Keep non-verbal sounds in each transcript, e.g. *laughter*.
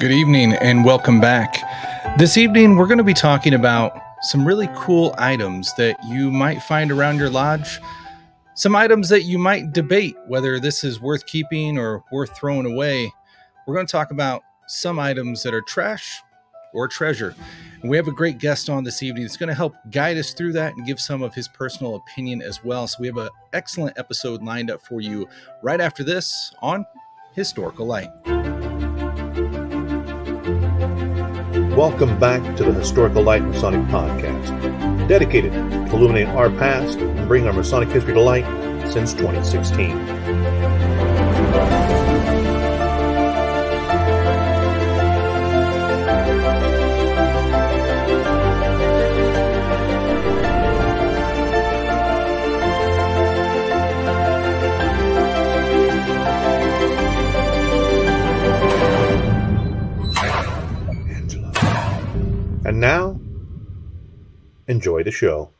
Good evening and welcome back. This evening, we're going to be talking about some really cool items that you might find around your lodge. Some items that you might debate whether this is worth keeping or worth throwing away. We're going to talk about some items that are trash or treasure. And we have a great guest on this evening that's going to help guide us through that and give some of his personal opinion as well. So we have an excellent episode lined up for you right after this on Historical Light. Welcome back to the Historical Light Masonic Podcast, dedicated to illuminate our past and bring our Masonic history to light since 2016. And now, enjoy the show.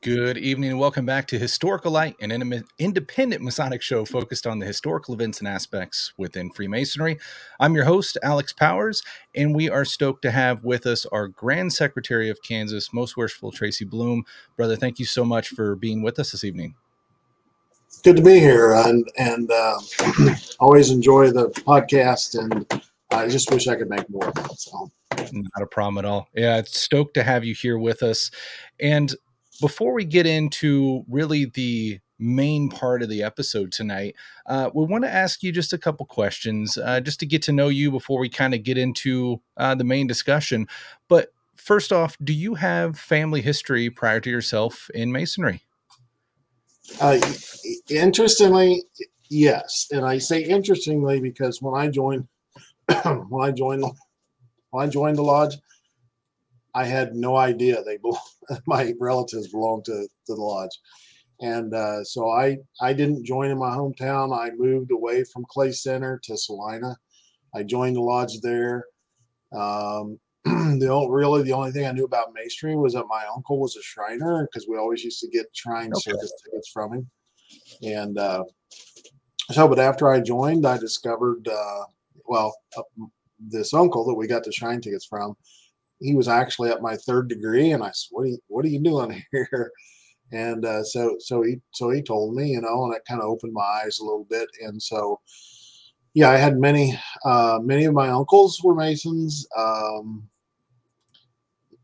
Good evening and welcome back to Historical Light, an independent Masonic show focused on the historical events and aspects within Freemasonry. I'm your host, Alex Powers, and we are stoked to have with us our Grand Secretary of Kansas, Most Worshipful Tracy Bloom. Brother, thank you so much for being with us this evening. Good to be here, and and uh, *clears throat* always enjoy the podcast, and I just wish I could make more. So. Not a problem at all. Yeah, it's stoked to have you here with us. And before we get into really the main part of the episode tonight, uh, we want to ask you just a couple questions, uh, just to get to know you before we kind of get into uh, the main discussion. But first off, do you have family history prior to yourself in Masonry? Uh, interestingly, yes, and I say interestingly because when I joined, *clears throat* when I joined, when I joined the lodge, I had no idea they *laughs* my relatives belonged to, to the lodge, and uh, so I I didn't join in my hometown. I moved away from Clay Center to Salina. I joined the lodge there. Um, *clears throat* the only, really the only thing I knew about masonry was that my uncle was a Shriner because we always used to get shrine okay. service tickets from him. And uh, so, but after I joined, I discovered, uh, well, uh, this uncle that we got the shrine tickets from. He was actually at my third degree, and I said, "What are you, what are you doing *laughs* here?" And uh, so, so he, so he told me, you know, and it kind of opened my eyes a little bit. And so, yeah, I had many, uh, many of my uncles were Masons. Um,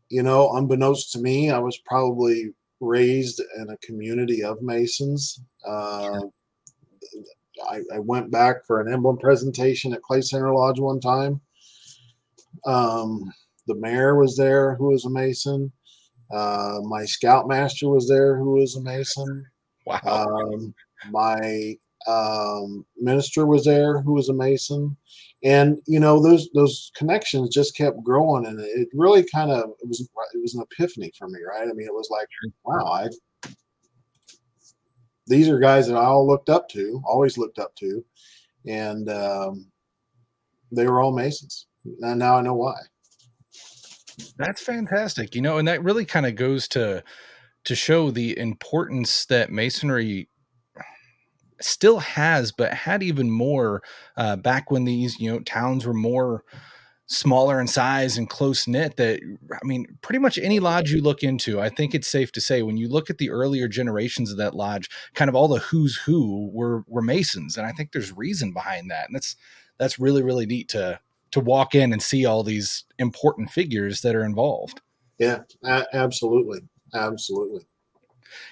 you know, unbeknownst to me, I was probably raised in a community of Masons. Uh, I, I, went back for an emblem presentation at Clay Center Lodge one time. Um, the mayor was there, who was a Mason. Uh, my scoutmaster was there, who was a Mason. Wow. Um, my um, minister was there, who was a Mason and you know those those connections just kept growing and it really kind of it was it was an epiphany for me right i mean it was like wow i these are guys that i all looked up to always looked up to. And um, they were all masons. And now i know why. That's fantastic. You know and that really kind of goes to to show the importance that masonry still has, but had even more uh, back when these you know towns were more smaller in size and close knit. That I mean, pretty much any lodge you look into, I think it's safe to say when you look at the earlier generations of that lodge, kind of all the who's who were were Masons, and I think there's reason behind that, and that's that's really really neat to to walk in and see all these important figures that are involved. Yeah, a- absolutely, absolutely.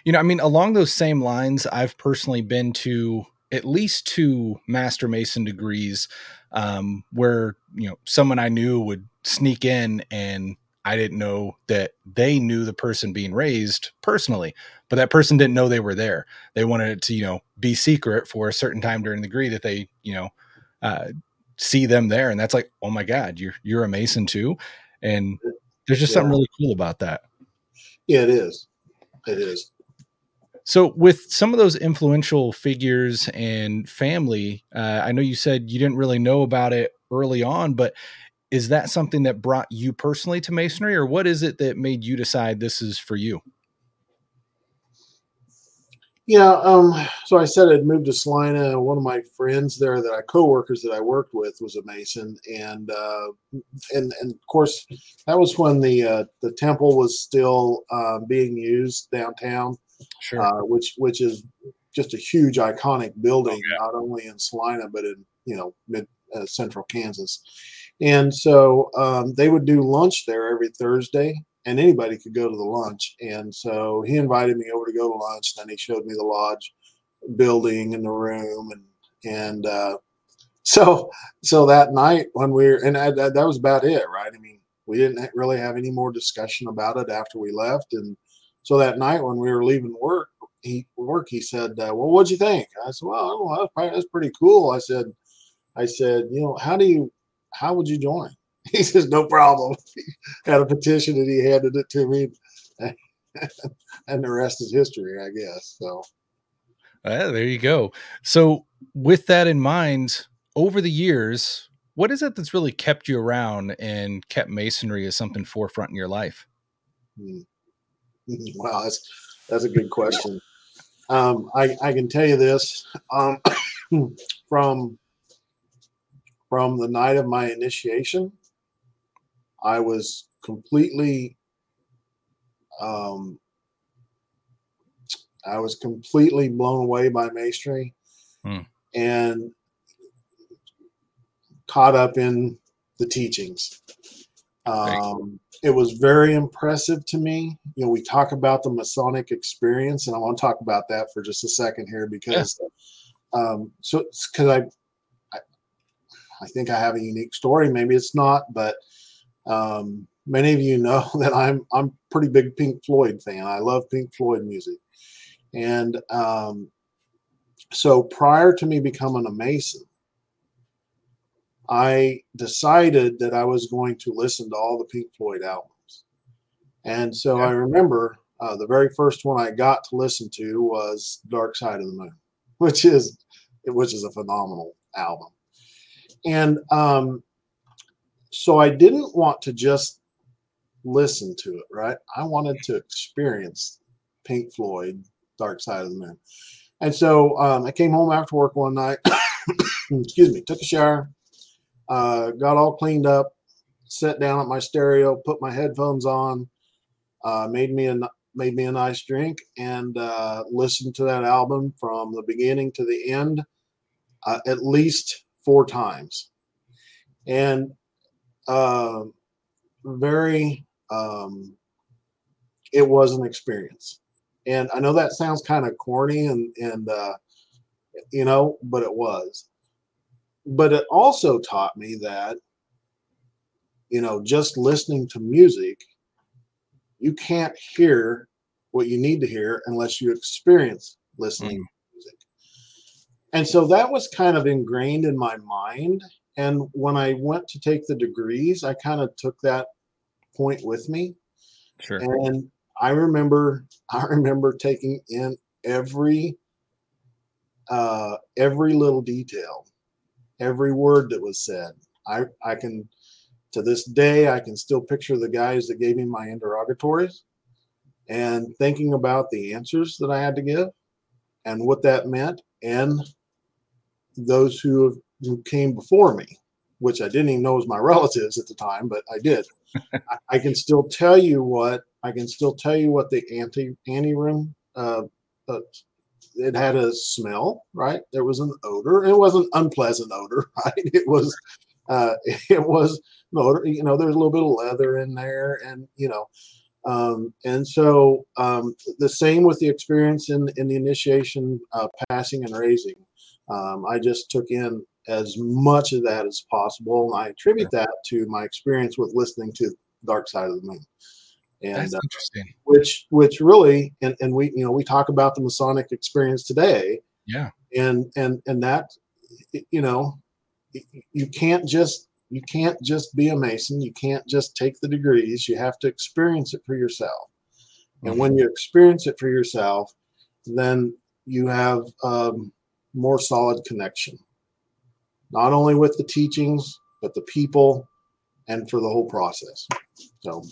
You know, I mean, along those same lines, I've personally been to at least two master mason degrees um, where you know someone I knew would sneak in and I didn't know that they knew the person being raised personally, but that person didn't know they were there. They wanted it to, you know, be secret for a certain time during the degree that they, you know, uh, see them there. And that's like, oh my God, you're you're a Mason too. And there's just yeah. something really cool about that. Yeah, it is. It is. So, with some of those influential figures and family, uh, I know you said you didn't really know about it early on, but is that something that brought you personally to Masonry, or what is it that made you decide this is for you? Yeah, um, so I said I'd moved to Salina. One of my friends there that I coworkers that I worked with was a Mason, and uh, and and of course that was when the uh, the temple was still uh, being used downtown, Sure. uh, which which is just a huge iconic building, Oh, yeah. not only in Salina but in you know mid uh, central Kansas. And so um, they would do lunch there every Thursday, and anybody could go to the lunch. And so he invited me over to go to lunch. Then he showed me the lodge building and the room, and and uh, *laughs* so so that night when we were, and I, that, that was about it, right? I mean, we didn't really have any more discussion about it after we left, and so that night when we were leaving work, he work he said, uh, "Well, what'd you think?" I said, "Well, I know, that's, probably, that's pretty cool." I said, "I said, you know, how do you, how would you join?" *laughs* He says, "No problem." he *laughs* Had a petition and he handed it to me, *laughs* and the rest is history, I guess. So. Ah, there you go. So, with that in mind, over the years, what is it that's really kept you around and kept masonry as something forefront in your life? Hmm. *laughs* Wow, that's that's a good question. Um, I I can tell you this um, *coughs* from from the night of my initiation, I was completely um, I was completely blown away by masonry Hmm. and caught up in the teachings. Um, it was very impressive to me. You know, we talk about the Masonic experience, and I want to talk about that for just a second here because, um, so it's because I, I, I think I have a unique story. Maybe it's not, but um, many of you know *laughs* that I'm I'm pretty big Pink Floyd fan. I love Pink Floyd music, and um, so prior to me becoming a Mason, I decided that I was going to listen to all the Pink Floyd albums. And so I remember uh, the very first one I got to listen to was Dark Side of the Moon, *laughs* which is which is a phenomenal album. And um, so I didn't want to just listen to it, right? I wanted to experience Pink Floyd, Dark Side of the Moon. And so um, I came home after work one night, *coughs* excuse me, took a shower, uh, got all cleaned up, sat down at my stereo, put my headphones on, uh, made me a made me a nice drink, and uh, listened to that album from the beginning to the end, uh, at least four times, and uh, very. Um, it was an experience, and I know that sounds kind of corny and and uh, you know, but it was but it also taught me that you know just listening to music you can't hear what you need to hear unless you experience listening to music. And so that was kind of ingrained in my mind and when i went to take the degrees i kind of took that point with me. Sure. and I remember I remember taking in every uh every little detail, every word that was said. I I can to this day I can still picture the guys that gave me my interrogatories and thinking about the answers that I had to give and what that meant and those who have, who came before me, which I didn't even know was my *laughs* relatives at the time, but I did. I, I can still tell you what I can still tell you what the ante ante room. Uh, uh, it had a smell, right? There was an odor. It wasn't unpleasant odor, *laughs* right? It was, uh, *laughs* it was an odor. You know, there's a little bit of leather in there, and you know, um, and so um, the same with the experience in in the initiation, uh, passing and raising. Um, I just took in as much of that as possible, and I attribute that to my experience with listening to Dark Side of the Moon. And That's uh, which which really and, and we you know we talk about the Masonic experience today. Yeah. And and and that you know you can't just you can't just be a Mason. You can't just take the degrees. You have to experience it for yourself. And when you experience it for yourself, then you have um, more solid connection, not only with the teachings, but the people, and for the whole process. So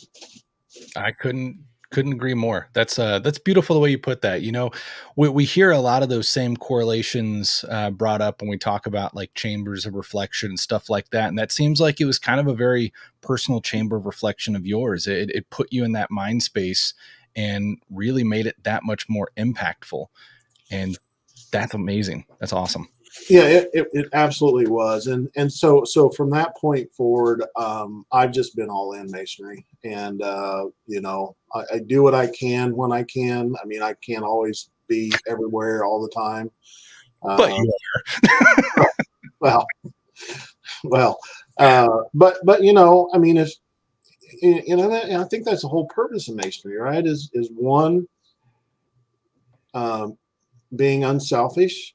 I couldn't couldn't agree more. That's uh that's beautiful the way you put that. You know, we we hear a lot of those same correlations uh, brought up when we talk about like chambers of reflection and stuff like that. And that seems like it was kind of a very personal chamber of reflection of yours. It it put you in that mind space and really made it that much more impactful. And that's amazing. That's awesome. Yeah, it, it, it, absolutely was, and and so so from that point forward, um, I've just been all in masonry, and uh, you know I, I, do what I can when I can. I mean, I can't always be everywhere all the time. Uh, but you are. *laughs* well, well, uh, but but you know, I mean, if you know, that, I think that's the whole purpose of masonry, right? Is is one um, being unselfish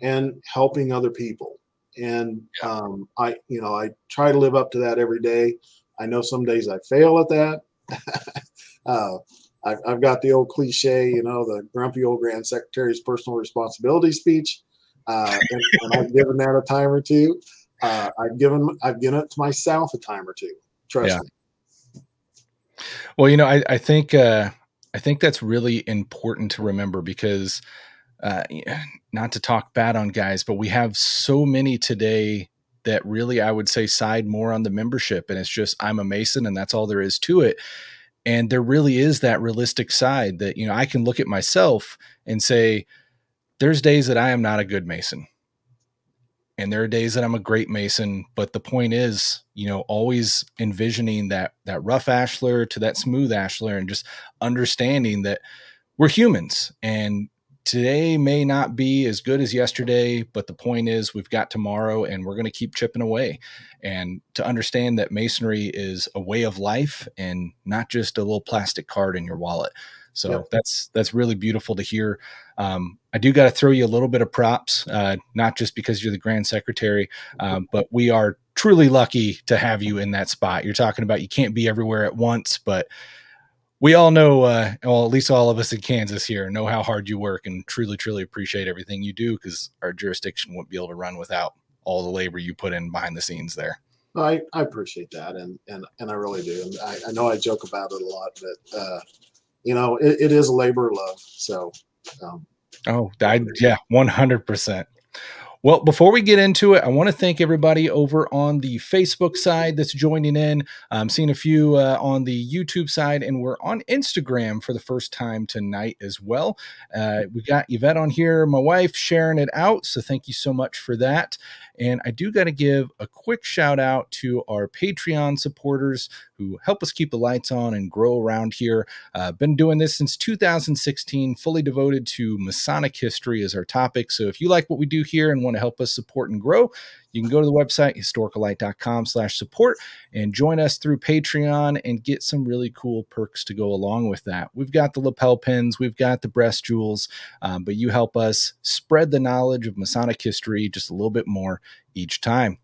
and helping other people. And um, I, you know, I try to live up to that every day. I know some days I fail at that. *laughs* uh, I've, I've, got the old cliche, you know, the grumpy old grand secretary's personal responsibility speech. Uh, and, and, I've *laughs* given that a time or two. Uh, I've given I've given it to myself a time or two. Trust yeah. me. Well, you know, I, I think uh, I think that's really important to remember because uh, not to talk bad on guys, but we have so many today that really I would say side more on the membership, and it's just I'm a Mason, and that's all there is to it. And there really is that realistic side that you know I can look at myself and say, there's days that I am not a good Mason. And there are days that I'm a great Mason, but the point is, you know, always envisioning that that rough ashlar to that smooth ashlar and just understanding that we're humans and today may not be as good as yesterday, but the point is we've got tomorrow and we're going to keep chipping away. And to understand that masonry is a way of life and not just a little plastic card in your wallet. So yep. that's that's really beautiful to hear. Um, I do got to throw you a little bit of props, uh, not just because you're the grand secretary, um, but we are truly lucky to have you in that spot. You're talking about you can't be everywhere at once, but we all know, uh, well, at least all of us in Kansas here know how hard you work and truly, truly appreciate everything you do because our jurisdiction wouldn't be able to run without all the labor you put in behind the scenes there. I, I appreciate that. And, and, and I really do. And I, I know I joke about it a lot, but, uh, you know, it, it is a labor of love. So, um, oh, I, yeah, 100%. Well, before we get into it, I want to thank everybody over on the Facebook side that's joining in. I'm seeing a few uh, on the YouTube side, and we're on Instagram for the first time tonight as well. Uh, we got Yvette on here, my wife, sharing it out. So thank you so much for that. And I do got to give a quick shout out to our Patreon supporters who help us keep the lights on and grow around here. Uh, been doing this since 2016, fully devoted to Masonic history as our topic. So if you like what we do here and want to help us support and grow, you can go to the website historicallight.com slash support and join us through patreon and get some really cool perks to go along with that. We've got the lapel pins we've got the breast jewels um, but you help us spread the knowledge of masonic history just a little bit more each time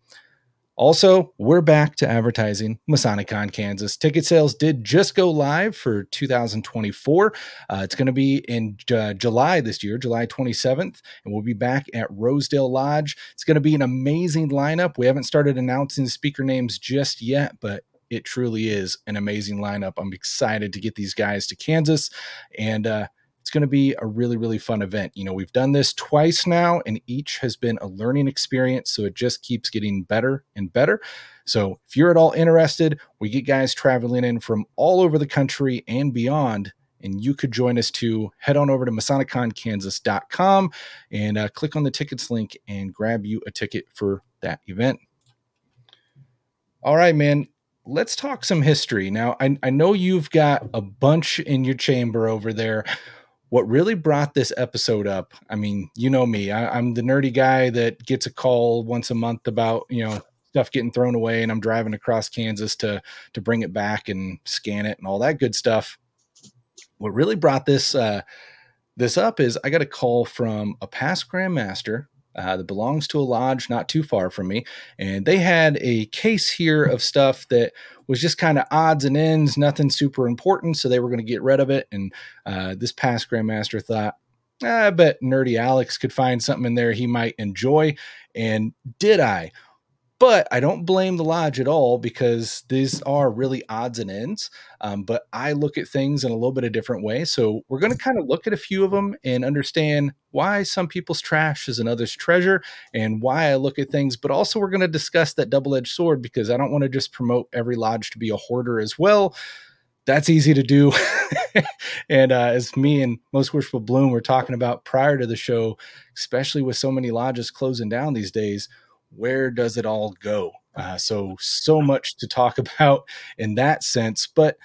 also, we're back to advertising MasonicCon Kansas. Ticket sales did just go live for 2024. Uh, it's going to be in uh, July this year, July 27th, and we'll be back at Rosedale Lodge. It's going to be an amazing lineup. We haven't started announcing speaker names just yet, but it truly is an amazing lineup. I'm excited to get these guys to Kansas and uh, it's going to be a really, really fun event. You know, we've done this twice now, and each has been a learning experience. So it just keeps getting better and better. So if you're at all interested, we get guys traveling in from all over the country and beyond. And you could join us too. Head on over to MasonicConKansas.com and uh, click on the tickets link and grab you a ticket for that event. All right, man let's talk some history. Now, I, I know you've got a bunch in your chamber over there what really brought this episode up i mean you know me I, am the nerdy guy that gets a call once a month about you know stuff getting thrown away and i'm driving across kansas to to bring it back and scan it and all that good stuff what really brought this uh this up is i got a call from a past grandmaster uh, that belongs to a lodge not too far from me. And they had a case here of stuff that was just kind of odds and ends, nothing super important. So they were going to get rid of it. And uh, this past Grandmaster thought, ah, I bet Nerdy Alex could find something in there he might enjoy. And did I? But I don't blame the lodge at all because these are really odds and ends. Um, but I look at things in a little bit of different way. So we're going to kind of look at a few of them and understand why some people's trash is another's treasure and why I look at things. But also, we're going to discuss that double edged sword because I don't want to just promote every lodge to be a hoarder as well that's easy to do. *laughs* and uh, as me and Most Worshipful Bloom were talking about prior to the show, especially with so many lodges closing down these days, where does it all go? Uh, so so much to talk *laughs* about in that sense. But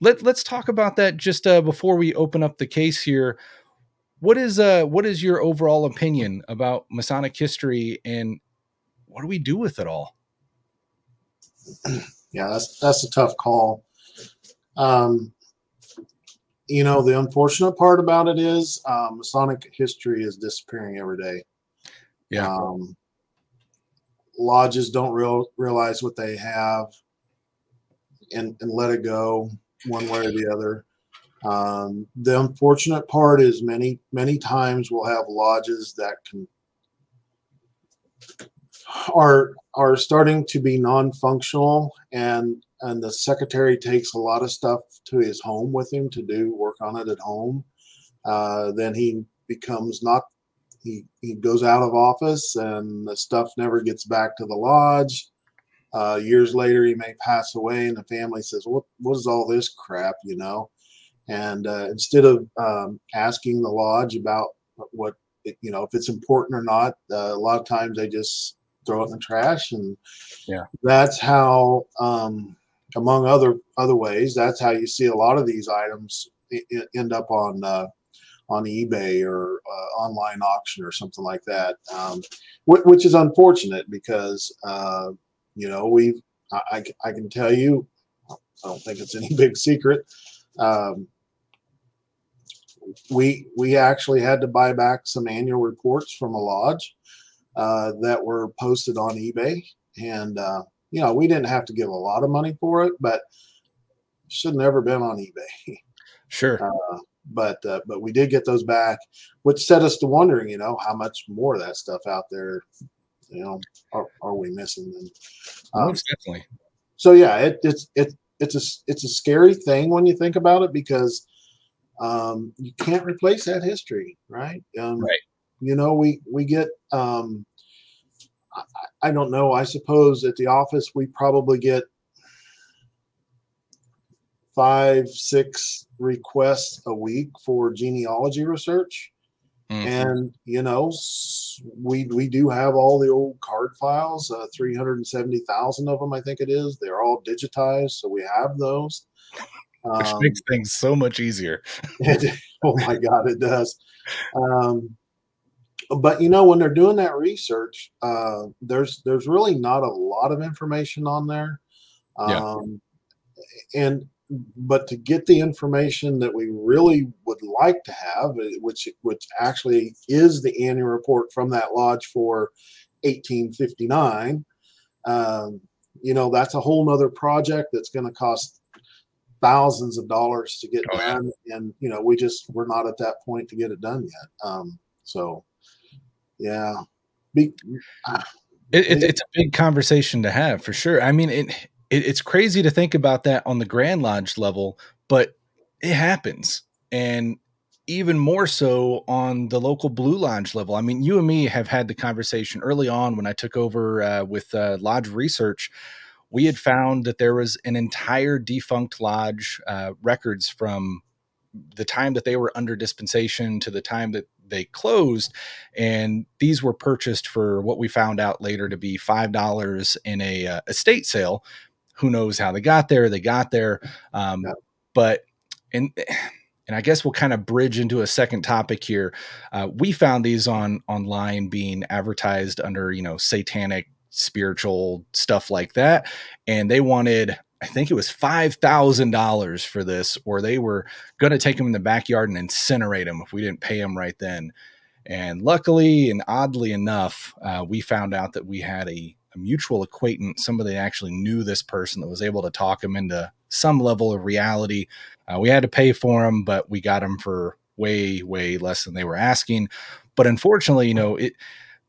let let's talk about that just uh, before we open up the case here. What is uh what is your overall opinion about Masonic history and what do we do with it all? *clears throat* Yeah, that's that's a tough call. Um, you know, the unfortunate part about it is um, Masonic history is disappearing every day. Yeah. Um, lodges don't real, realize what they have and, and let it go one way or the other. Um, the unfortunate part is many many times we'll have lodges that can are are starting to be non-functional and and the secretary takes a lot of stuff to his home with him to do work on it at home uh, then he becomes not he, he goes out of office and the stuff never gets back to the lodge. Uh, years later he may pass away and the family says what what is all this crap? you know? And uh, instead of um, asking the lodge about what you know if it's important or not uh, a lot of times they just throw it in the trash and yeah. that's how um, among other other ways that's how you see a lot of these items end up on uh, on ebay or uh, online auction or something like that um, which is unfortunate because uh, you know we I, I can tell you i don't think it's any *laughs* big secret um, we we actually had to buy back some annual reports from a lodge uh, that were posted on eBay, and uh, you know we didn't have to give a lot of money for it, but should never been on eBay. *laughs* Sure. Uh, but uh, but we did get those back, which set us to wondering, you know, how much more of that stuff out there, you know, are, are we missing? And, um, Most definitely. So yeah, it, it's it it's a it's a scary thing when you think about it because um, you can't replace that history, right? Um, right. You know, we we get um, I, I don't know. I suppose at the office we probably get five, six requests a week for genealogy research. Mm-hmm. And you know, we we do have all the old card files, uh, three hundred and seventy thousand of them, I think it is. They're all digitized, so we have those. Which um, makes things so much easier. *laughs* oh my god, it does. Um, but you know when they're doing that research uh, there's there's really not a lot of information on there um, yeah. and but to get the information that we really would like to have uh, which which actually is the annual report from that lodge for 1859 um, you know that's a whole nother project that's going to cost thousands of dollars to get oh, done yeah. and you know we just we're not at that point to get it done yet um, so yeah. Be, uh, it, it, it's a big conversation to have for sure. I mean, it, it, it's crazy to think about that on the Grand Lodge level, but it happens. And even more so on the local Blue Lodge level. I mean, you and me have had the conversation early on when I took over uh, with uh, Lodge Research. We had found that there was an entire defunct lodge uh, records from the time that they were under dispensation to the time that they closed and these were purchased for what we found out later to be five dollars in a uh, estate sale who knows how they got there they got there um, yeah. but and and I guess we'll kind of bridge into a second topic here. Uh, we found these on online being advertised under you know satanic spiritual stuff like that, and they wanted I think it was five thousand dollars for this, or they were going to take them in the backyard and incinerate them if we didn't pay them right then. And luckily and oddly enough, uh, we found out that we had a, a, mutual acquaintance, somebody actually knew this person that was able to talk him into some level of reality. Uh, we had to pay for him, but we got him for way, way less than they were asking. But unfortunately, you know, it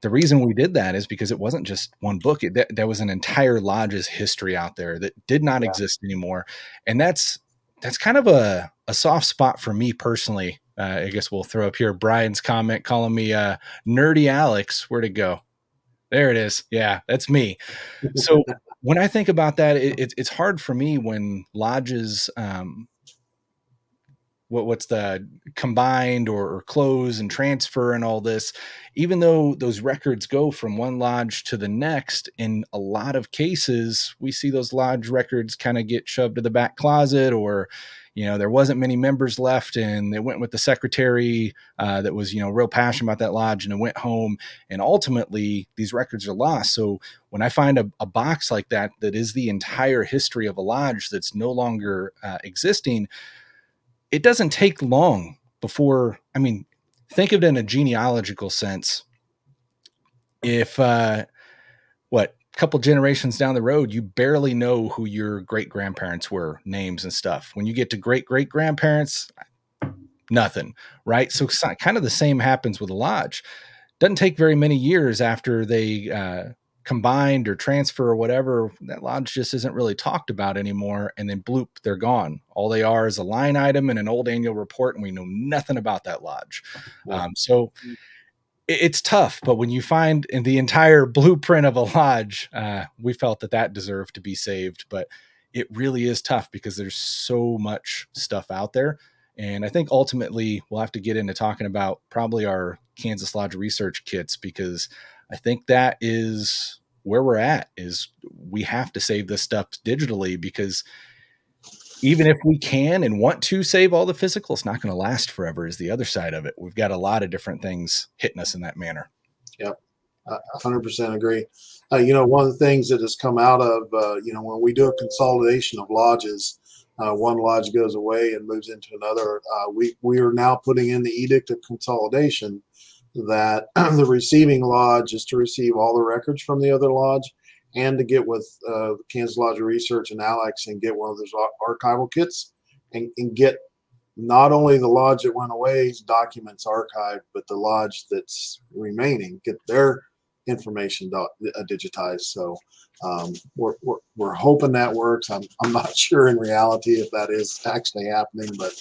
the reason we did that is because it wasn't just one book. It, that, there was an entire lodge's history out there that did not yeah. exist anymore, and that's that's kind of a a soft spot for me personally. Uh, I guess we'll throw up here Brian's comment calling me uh, nerdy Alex. Where'd it go? There it is. Yeah, that's me. So *laughs* when I think about that, it, it, it's hard for me when lodges um, what what's the combined or, or, close and transfer and all this. Even though those records go from one lodge to the next in a lot of cases we see those lodge records kind of get shoved to the back closet or you know there wasn't many members left and they went with the secretary uh, that was you know real passionate about that lodge and it went home. And ultimately these records are lost. So when i find a, a box like that that is the entire history of a lodge that's no longer uh, existing it doesn't take long before i mean think of it in a genealogical sense. If uh what a couple generations down the road you barely know who your great grandparents were names and stuff. When you get to great great grandparents nothing right? So kind of the same happens with a lodge. Doesn't take very many years after they uh, combined or transfer or whatever, that lodge just isn't really talked about anymore. And then bloop, they're gone. All they are is a line item in an old annual report, and we know nothing about that lodge. Um, so mm. it's tough. But when you find in the entire blueprint of a lodge, uh, we felt that that deserved to be saved. But it really is tough because there's so much stuff out there. And I think ultimately we'll have to get into talking about probably our Kansas Lodge research kits because I think that is where we're at is we have to save this stuff digitally because even if we can and want to save all the physical, it's not going to last forever is the other side of it. We've got a lot of different things hitting us in that manner. Yep. I 100% agree. Uh, you know, one of the things that has come out of, uh, you know, when we do a consolidation of lodges, uh, one lodge goes away and moves into another. Uh, we, we are now putting in the edict of consolidation that *clears throat* the receiving lodge is to receive all the records from the other lodge and to get with uh, Kansas Lodge Research and Alex and get one of those archival kits and, and get not only the lodge that went away's documents archived, but the lodge that's remaining, get their information do- uh, digitized. So um, we're, we're, we're hoping that works. I'm, I'm not *laughs* sure in reality if that is actually happening, but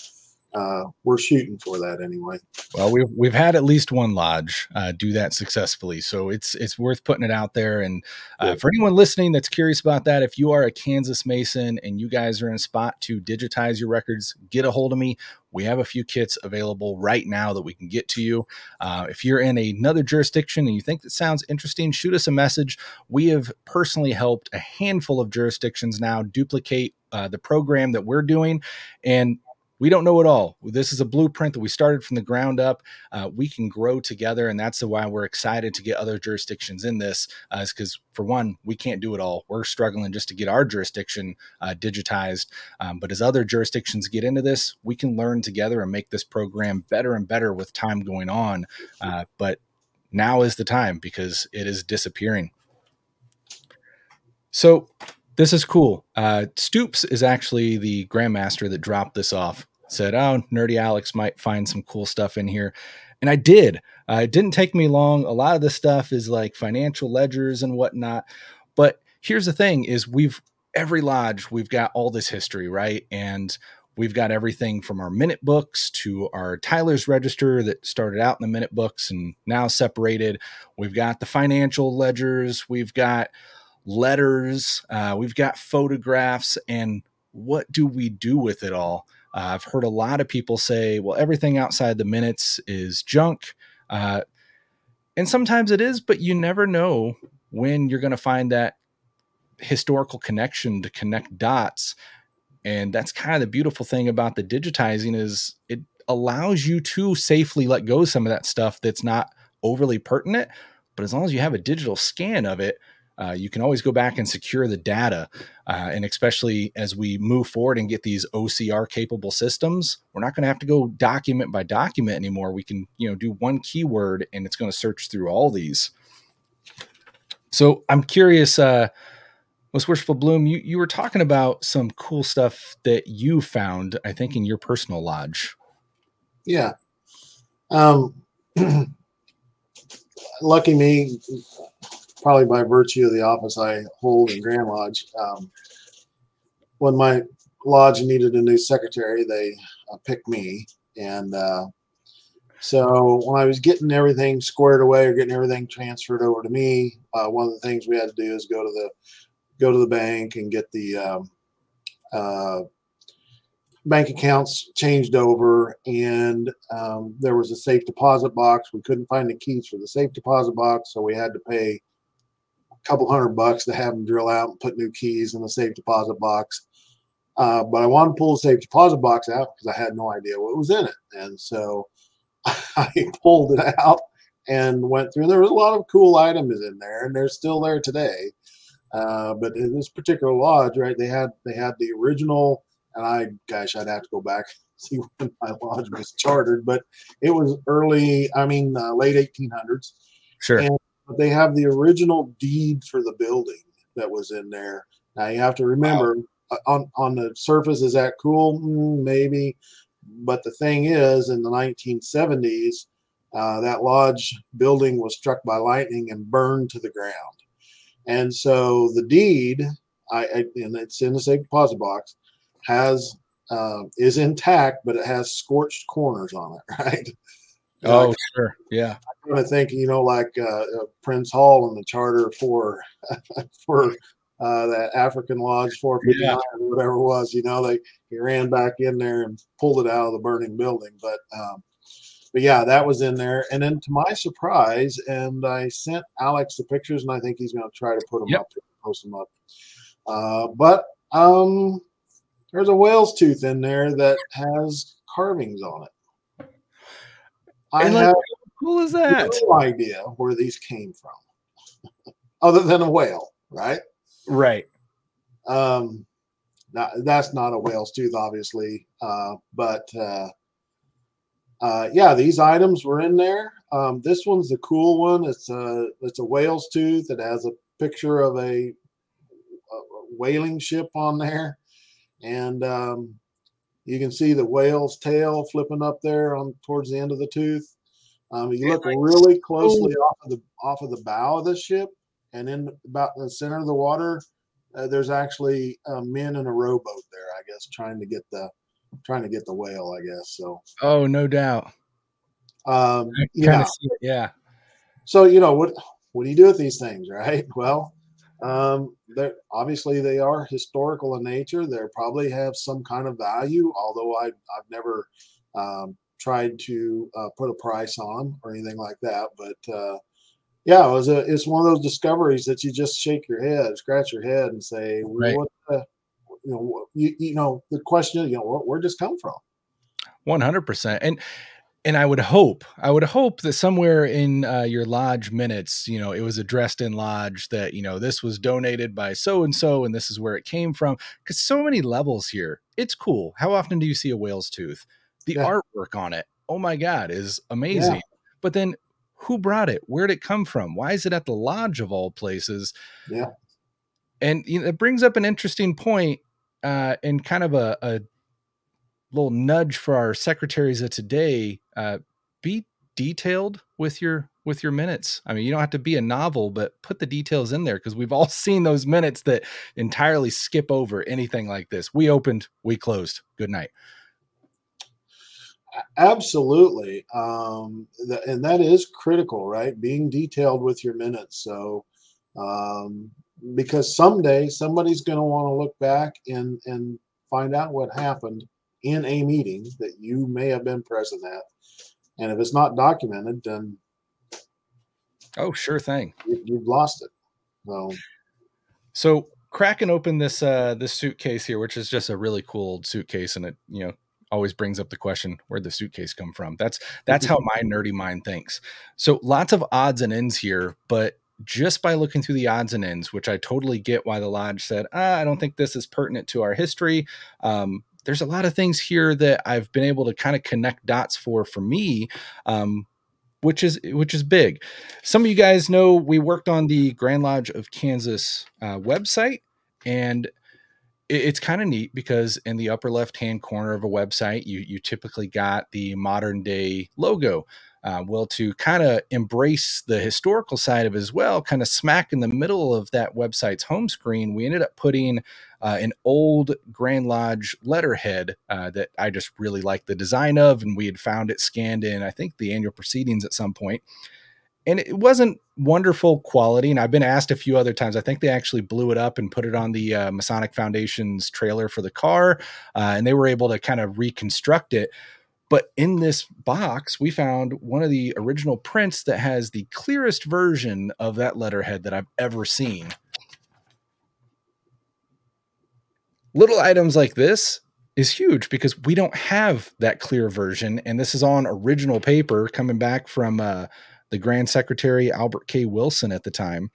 uh, we're shooting for that anyway. Well, we've we've had at least one lodge uh, do that successfully, so it's it's worth putting it out there. And uh, for anyone listening that's curious about that, if you are a Kansas Mason and you guys are in a spot to digitize your records, get a hold of me. We have a few kits available right now that we can get to you. Uh, if you're in another jurisdiction and you think that sounds interesting, shoot us a message. We have personally helped a handful of jurisdictions now duplicate uh, the program that we're doing, and we don't know it all. This is a blueprint that we started from the ground up. Uh, we can grow together, and that's why we're excited to get other jurisdictions in this. Uh, is because for one, we can't do it all. We're struggling just to get our jurisdiction uh, digitized. Um, but as other jurisdictions get into this, we can learn together and make this program better and better with time going on. Uh, but now is the time because it is disappearing. So this is cool. Uh, Stoops is actually the grandmaster that dropped this off said, "Oh, nerdy Alex might find some cool stuff in here," and I did. Uh, it didn't take me long. A lot of this stuff is like financial ledgers and whatnot. But here's the thing: is we've every lodge we've got all this history, right? And we've got everything from our minute books to our Tyler's register that started out in the minute books and now separated. We've got the financial ledgers. We've got letters. Uh, we've got photographs. And what do we do with it all? Uh, I've heard a lot of people say, well, everything outside the minutes is junk. Uh, and sometimes it is, but you never know when you're going to find that historical connection to connect dots. And that's kind of the beautiful thing about the digitizing is it allows you to safely let go some of that stuff that's not overly pertinent. But as long as you have a digital scan of it, uh, you can always go back and secure the data. Uh, and especially as we move forward and get these OCR capable systems, we're not going to have to go document by document anymore. We can, you know, do one keyword and it's going to search through all these. So I'm curious, uh, most worshipful Bloom, you, you were talking about some cool stuff that you found, I think, in your personal lodge. Yeah. Um, *clears throat* lucky me, probably by virtue of the office I hold in Grand Lodge. Um, when my lodge needed a new secretary, they uh, picked me, and uh, so when I was getting everything squared away or getting everything transferred over to me, uh, one of the things we had to do is go to the go to the bank and get the um, uh, bank accounts changed over, and um, there was a safe deposit box. We couldn't find the keys for the safe deposit box, so we had to pay couple hundred bucks to have them drill out and put new keys in the safe deposit box. Uh, but I wanted to pull the safe deposit box out because I had no idea what was in it, and so *laughs* I pulled it out and went through. There was a lot of cool items in there, and they're still there today. Uh, but in this particular lodge, right, they had they had the original, and I, gosh, I'd have to go back *laughs* see when my lodge was chartered, but it was early, I mean, uh, late 1800s. Sure. And they have the original deed for the building that was in there. Now you have to remember wow. Uh, on on the surface, is that cool? Mm, maybe, but the thing is, in the 1970s, uh, that lodge building was struck by lightning and burned to the ground. And so the deed, I, I and it's in the safe deposit box, has uh, is intact, but it has scorched corners on it, *laughs* right? Oh, like, sure, yeah. I'm kind of think, you know, like uh, uh, Prince Hall in the charter for *laughs* for uh, that African Lodge 459 yeah. or whatever it was. You know, they he ran back in there and pulled it out of the burning building. But um, but yeah, that was in there. And then to my surprise, and I sent Alex the pictures, and I think he's going to try to put them yep. up, post them up. Uh, but um, there's a whale's tooth in there that has carvings on it. I and have cool is that? No idea where these came from, *laughs* other than a whale, right? Right. Um, not, that's not a whale's tooth, obviously, uh, but uh, uh, yeah, these items were in there. Um, this one's the cool one. It's a it's a whale's tooth. It has a picture of a, a whaling ship on there, and um, you can see the whale's tail flipping up there on towards the end of the tooth. Um, you look really closely off of the off of the bow of the ship, and in about the center of the water, uh, there's actually uh, men in a rowboat there. I guess trying to get the trying to get the whale. I guess so. Oh, no doubt. Um, yeah. yeah. So you know what? What do you do with these things, right? *laughs* Well, um, they're obviously they are historical in nature. They probably have some kind of value, although I, I've never um, tried to uh, put a price on them or anything like that. But uh, yeah, it was a, it's one of those discoveries that you just shake your head, scratch your head, and say, right. "What the, you know, you, you know, the question, you know, where, where does come from?" One hundred percent, and and I would hope, I would hope that somewhere in uh, your lodge minutes, you know, it was addressed in lodge that you know this was donated by so and so, and this is where it came from. Because so many levels here, it's cool. How often do you see a whale's tooth? The yeah. artwork on it, oh my god, is amazing. Yeah. But then who brought it? Where'd it come from? Why is it at the lodge of all places? Yeah. And you know, it brings up an interesting point uh, and kind of a, a little nudge for our secretaries of today. Uh, be detailed with your with your minutes. I mean, you don't have to be a novel, but put the details in there because we've all *laughs* seen those minutes that entirely skip over anything like this. We opened, we closed. Good night. Absolutely. Um, th- and that is critical, right? Being detailed with your minutes. So, um, because someday somebody's going to want to look back and, and find out what happened in a meeting that you may have been present at. And if it's not documented, then oh, sure thing, you, have lost it. So, so cracking open this uh, this suitcase here, which is just a really cool old suitcase, and it you know always brings up the question where'd the suitcase come from that's that's how my nerdy mind thinks so lots of odds and ends here but just by looking through the odds and ends which i totally get why the lodge said ah, i don't think this is pertinent to our history um, there's a lot of things here that i've been able to kind of connect dots for for me um, which is which is big. Some of you guys know we worked on the grand lodge of kansas uh, website and it's kind of neat because in the upper left hand corner of a website you you typically got the modern day logo Uh, well, to kind of embrace the historical side of it as well, kind of smack in the middle of that website's home screen, we ended up putting uh, an old Grand Lodge letterhead uh, that I just really liked the design of, and we had found it scanned in, I think, the annual proceedings at some point. And it wasn't wonderful quality. And I've been asked a few other times. I think they actually blew it up and put it on the uh, Masonic Foundation's trailer for the car, uh, and they were able to kind of reconstruct it. But in this box, we found one of the original prints that has the clearest version of that letterhead that I've ever seen. Little items like this is huge because we don't have that clear version. And this is on original paper coming back from uh, the Grand Secretary Albert K. Wilson at the time.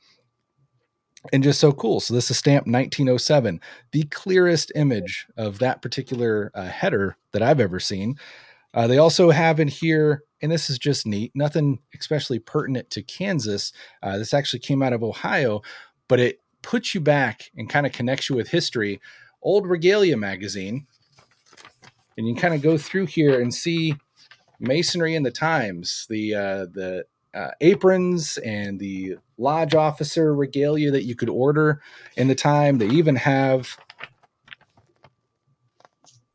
And just so cool. So, this is stamped 1907, the clearest image of that particular uh, header that I've ever seen. Uh, they also have in here, and this is just neat, nothing especially pertinent to Kansas. Uh, this actually came out of Ohio, but it puts you back and kind of connects you with history. Old Regalia magazine. And you kind of go through here and see masonry in the times, the uh, the uh, aprons and the lodge officer regalia that you could order in the time. They even have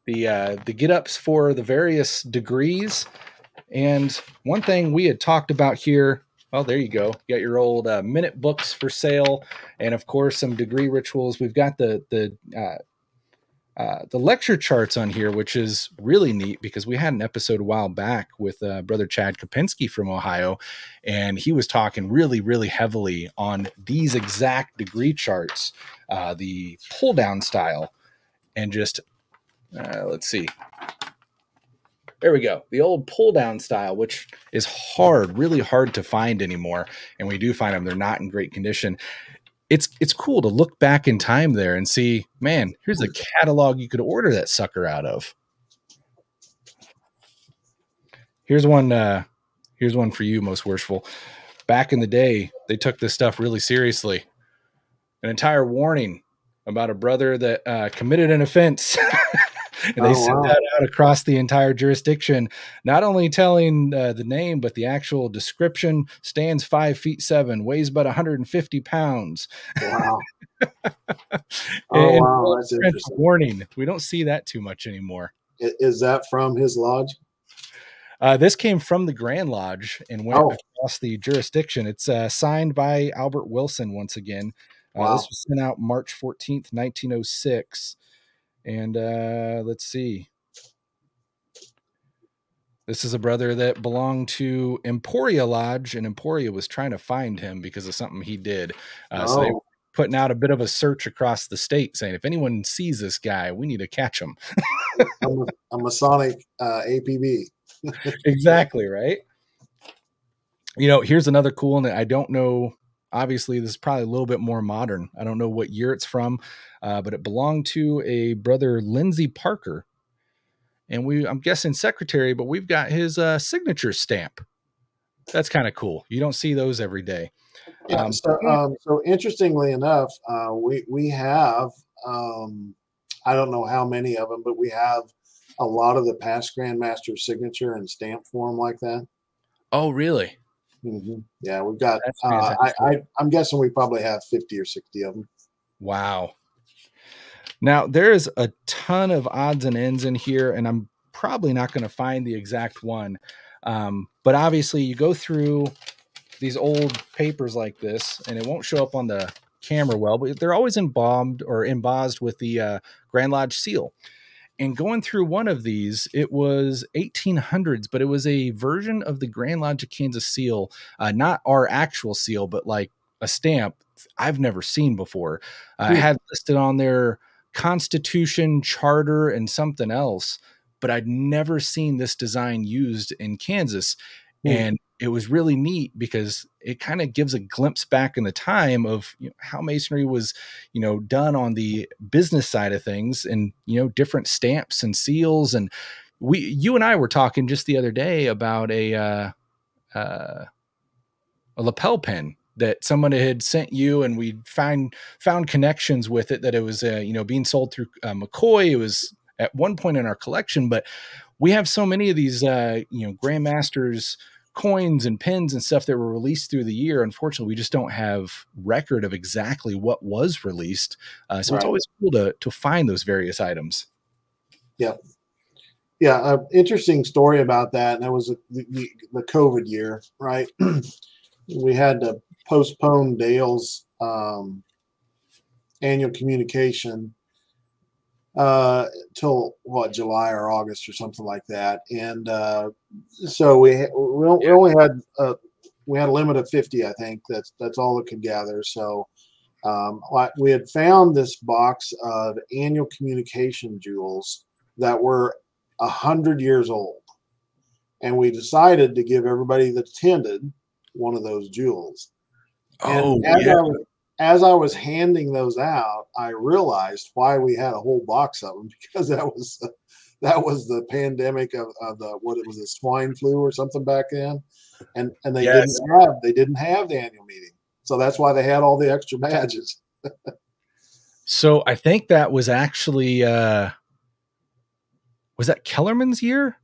the uh, the get ups for the various degrees. And one thing we had talked about here, well, there you go. You got your old uh, minute books for sale, and of course some degree rituals. We've got the the uh, the lecture charts on here, which is really neat because we had an episode a while back with uh, brother Chad Kopinski from Ohio, and he was talking really, really heavily on these exact degree charts, uh, the pull down style, and just uh, let's see. There we go. The old pull down style, which is hard, really hard to find anymore. And we do find them, they're not in great condition. It's it's cool to look back in time there and see, man, here's a catalog you could order that sucker out of. Here's one uh here's one for you, most worshipful. Back in the day, they took this stuff really seriously. An entire warning about a brother that uh, committed an offense *laughs* *laughs* and they oh, sent wow. that out across the entire jurisdiction, not only telling uh, the name, but the actual description stands five feet seven, weighs about 150 pounds. Wow. *laughs* oh, wow. That's interesting. Warning. We don't see that too much anymore. Is that from his lodge? Uh, this came from the Grand Lodge and went oh. across the jurisdiction. It's uh, signed by Albert Wilson once again. Uh, wow. This was sent out March 14th, 1906. And uh, let's see. This is a brother that belonged to Emporia Lodge, and Emporia was trying to find him because of something he did. Uh, oh. So they were putting out a bit of a search across the state, saying if anyone sees this guy, we need to catch him. *laughs* a, a Masonic uh, APB. *laughs* exactly right. You know, here's another cool one that I don't know obviously this is probably a little bit more modern. I don't know what year it's from, uh, but it belonged to a brother Lindsay Parker, and we I'm guessing secretary, but we've got his uh, signature stamp. That's kind of cool. You don't see those every day. Yeah, um, so, um, so interestingly enough, uh, we we have um, I don't know how many of them, but we have a lot of the past grandmaster signature and stamp form like that. Oh, really? Mm-hmm. Yeah, we've got. Uh, I, I I'm guessing we probably have fifty or sixty of them. Wow. Now there's a ton of odds and ends in here, and I'm probably not going to find the exact one. Um, but obviously, you go through these old papers like this, and it won't show up on the camera well, but they're always embalmed or embossed with the uh, Grand Lodge seal and going through one of these, it was 1800s, but it was a version of the Grand Lodge of Kansas seal, uh, not our actual seal, but like a stamp I've never seen before. Uh, I had listed on their Constitution, Charter, and something else, but I'd never seen this design used in Kansas. Mm. And it was really neat because it kind of gives a glimpse back in the time of you know, how masonry was you know done on the business side of things and you know different stamps and seals. And we you and i were talking just the other day about a uh, uh, a lapel pin that someone had sent you and we find found connections with it that it was uh, you know being sold through uh, mccoy. It was at one point in our collection but we have so many of these uh, you know grandmasters coins and pins and stuff that were released through the year. Unfortunately, we just don't have record of exactly what was released. Uh, so right. it's always cool to to find those various items. Yeah, yeah. An interesting story about that. And that was the, the, the COVID year, right? *clears throat* we had to postpone Dale's um, annual communication uh, till what July or August or something like that. And uh, so we we only had uh, we had a limit of fifty, I think. That's that's all it could gather. So um, we had found this box of annual communication jewels that were a hundred years old, and we decided to give everybody that attended one of those jewels. Oh, yeah. I was, as I was handing those out, I realized why we had a whole box of them *laughs* because that was uh, that was the pandemic of, of, the what it was a swine flu or something back then, and and they yes. didn't have they didn't have the annual meeting, so that's why they had all the extra badges. *laughs* so I think that was actually uh, was that Kellerman's year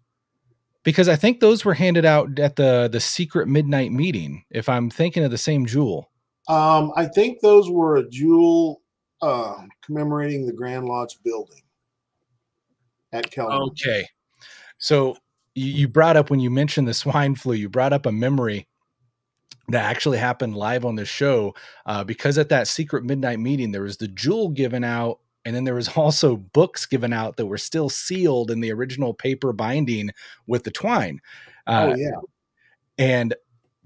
because I think those were handed out at the the secret midnight meeting. If I'm thinking of the same jewel. Um, I think those were a jewel uh, commemorating the Grand Lodge building at Kelman. Okay. So you brought up when you mentioned the swine flu, you brought up a memory that actually happened live on the show uh, because at that secret midnight meeting there was the jewel given out and then there was *laughs* also books given out that were still sealed in the original paper binding with the twine uh, oh yeah and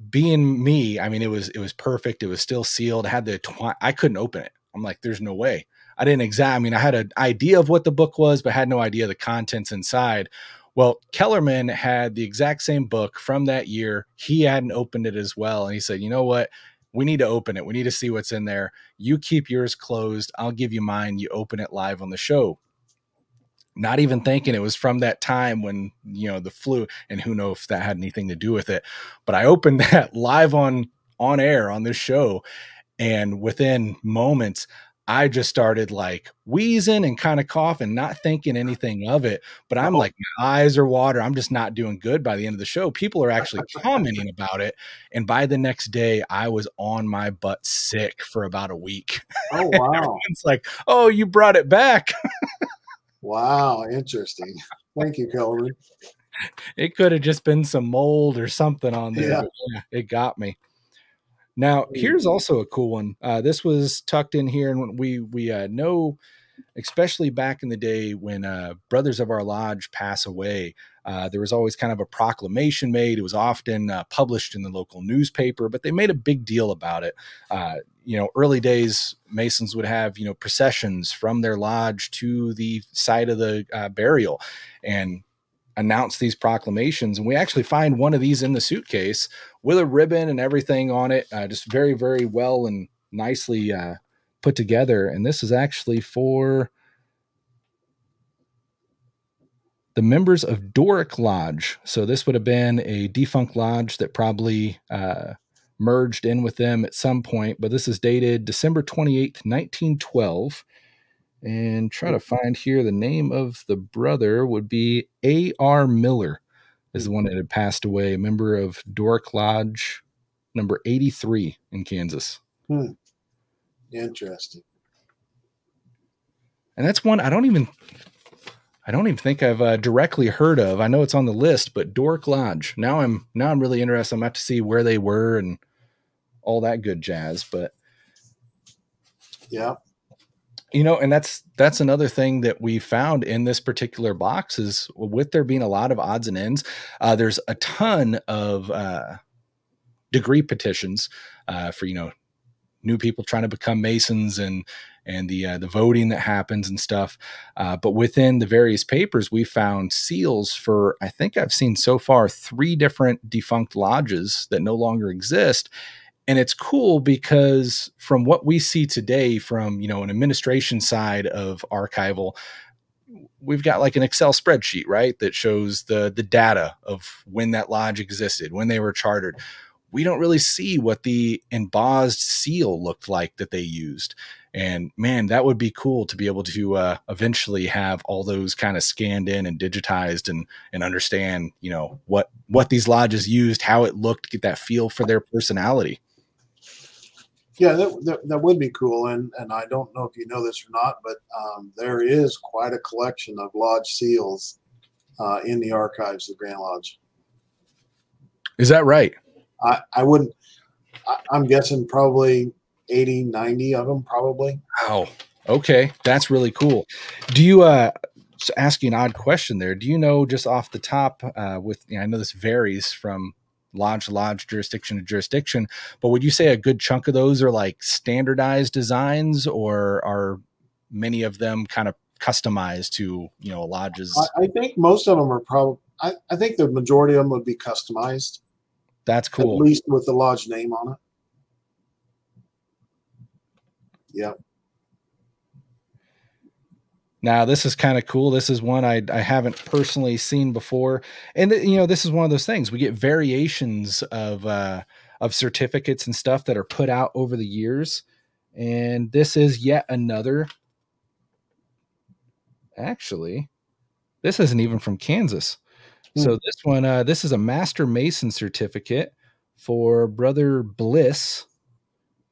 being me, I mean, it was it was perfect. It was still sealed. I had the twi- I couldn't open it. I'm like, there's no way. I didn't examine. I mean, I had an idea of what the book was, but had no idea the contents inside. Well, Kellerman had the exact same book from that year. He hadn't opened it as well, and he said, "You know what? We need to open it. We need to see what's in there. You keep yours closed. I'll give you mine. You open it live on the show." Not even thinking it was from that time when you know the flu and who knows if that had anything to do with it. But i opened *laughs* that live on on air on this show and within moments i just started like wheezing and kind of coughing not thinking anything of it. But i'm oh. like my eyes are water i'm just not doing good by the end of the show. People are actually *laughs* commenting about it and by the next day i was on my butt sick for about a week. Oh *laughs* wow. It's like oh you brought it back Wow, interesting. Thank you, Kelvin. It could have just been some mold or something on there. Yeah. yeah it got me. Now, here's also a cool one. Uh, this was tucked in here, and we we uh, know, especially back in the day when uh, brothers of our lodge pass away, uh, there was always kind of a proclamation made. It was often uh, published in the local newspaper, but they made a big deal about it. Uh, you know, early days, Masons would have, you know, processions from their lodge to the site of the uh, burial and announce these proclamations. And we actually find one of these in the suitcase with a ribbon and everything on it, uh, just very, very well and nicely put together. And this is actually for the members of Doric Lodge. So this would have been a defunct lodge that probably uh, merged in with them at some point, but this is dated December 28th, 1912. And try to find here the name of the brother would be A.R. Miller, is the one that had passed away, a member of Doric Lodge number 83 in Kansas. Hmm. Interesting. And that's one I don't even I don't even think I've uh, directly heard of. I know it's on the list, but Doric Lodge. Now I'm now I'm really interested. I'm about to see where they were and all that good jazz. But yeah, you know, and that's that's another thing that we found in this particular box is with there being a lot of odds and ends. Uh, there's a ton of uh, degree petitions uh, for you know new people trying to become masons and and the uh, the voting that happens and stuff. Uh, but within the various papers, we found seals for I think I've seen so far three different defunct lodges that no longer exist. And it's cool because from what we see today, from you know an administration side of archival, we've got like an Excel spreadsheet, right, that shows the the data of when that lodge existed, when they were chartered we don't really see what the embossed seal looked like that they used. And man, that would be cool to be able to uh, eventually have all those kind of scanned in and digitized and and understand, you know, what what these lodges used, how it looked, get that feel for their personality. Yeah, that, that, that would be cool. And and I don't know if you know this or not, but um, there is quite a collection of lodge seals uh, in the archives of Grand Lodge. Is that right? I, I wouldn't, I, I'm guessing probably 80, 90 of them, probably. Wow. Okay, that's really cool. Do you uh just ask you an odd question there? Do you know just off the top uh with you know, I know this varies from lodge to lodge, jurisdiction to jurisdiction, but would you say a good chunk of those are like standardized designs or are many of them kind of customized to, you know, lodges? I, I think most of them are probably, I, I think the majority of them would be customized, That's cool. at least with the lodge name on it. Yeah. Now this is kind of cool. This is one I I haven't personally seen before, and th- you know this is one of those things we get variations of uh, of certificates and stuff that are put out over the years, and this is yet another. Actually, this isn't even from Kansas. So this one, uh, this is a Master Mason certificate for Brother Bliss,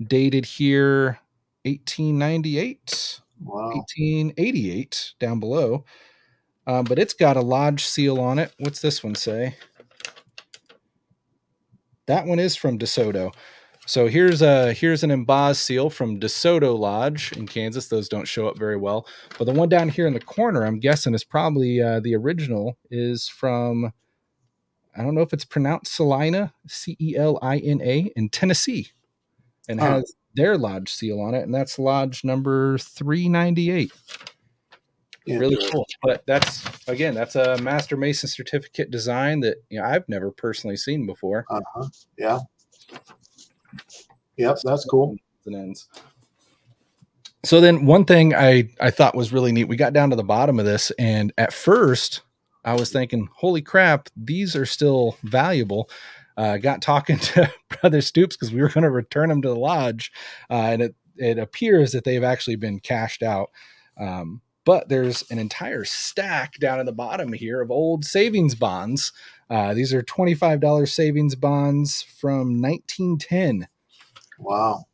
dated here 1898. Wow. 1888 down below. Um, but it's got a lodge seal on it. What's this one say? That one is from DeSoto. So here's a here's an embossed seal from DeSoto Lodge in Kansas. Those don't show up very well, but the one down here in the corner, I'm guessing, is probably uh, the original. Is from I don't know if it's pronounced Celina, C E L I N A, in Tennessee, and has their lodge seal on it, and that's lodge number 398 really cool. But that's again, that's a Master Mason certificate design that you know I've never personally seen before. Uh-huh. Yeah. Yep, that's cool. And ends. So then, one thing I I thought was really neat. We got down to the bottom of this, and at first I was thinking, "Holy crap, these are still valuable." Uh, got talking *laughs* to Brother Stoops because we were going to return them to the lodge, uh, and it it appears that they've actually been cashed out. Um, but there's an entire stack down at the bottom here of old savings bonds. Uh, these are $25 savings bonds from 1910 Wow.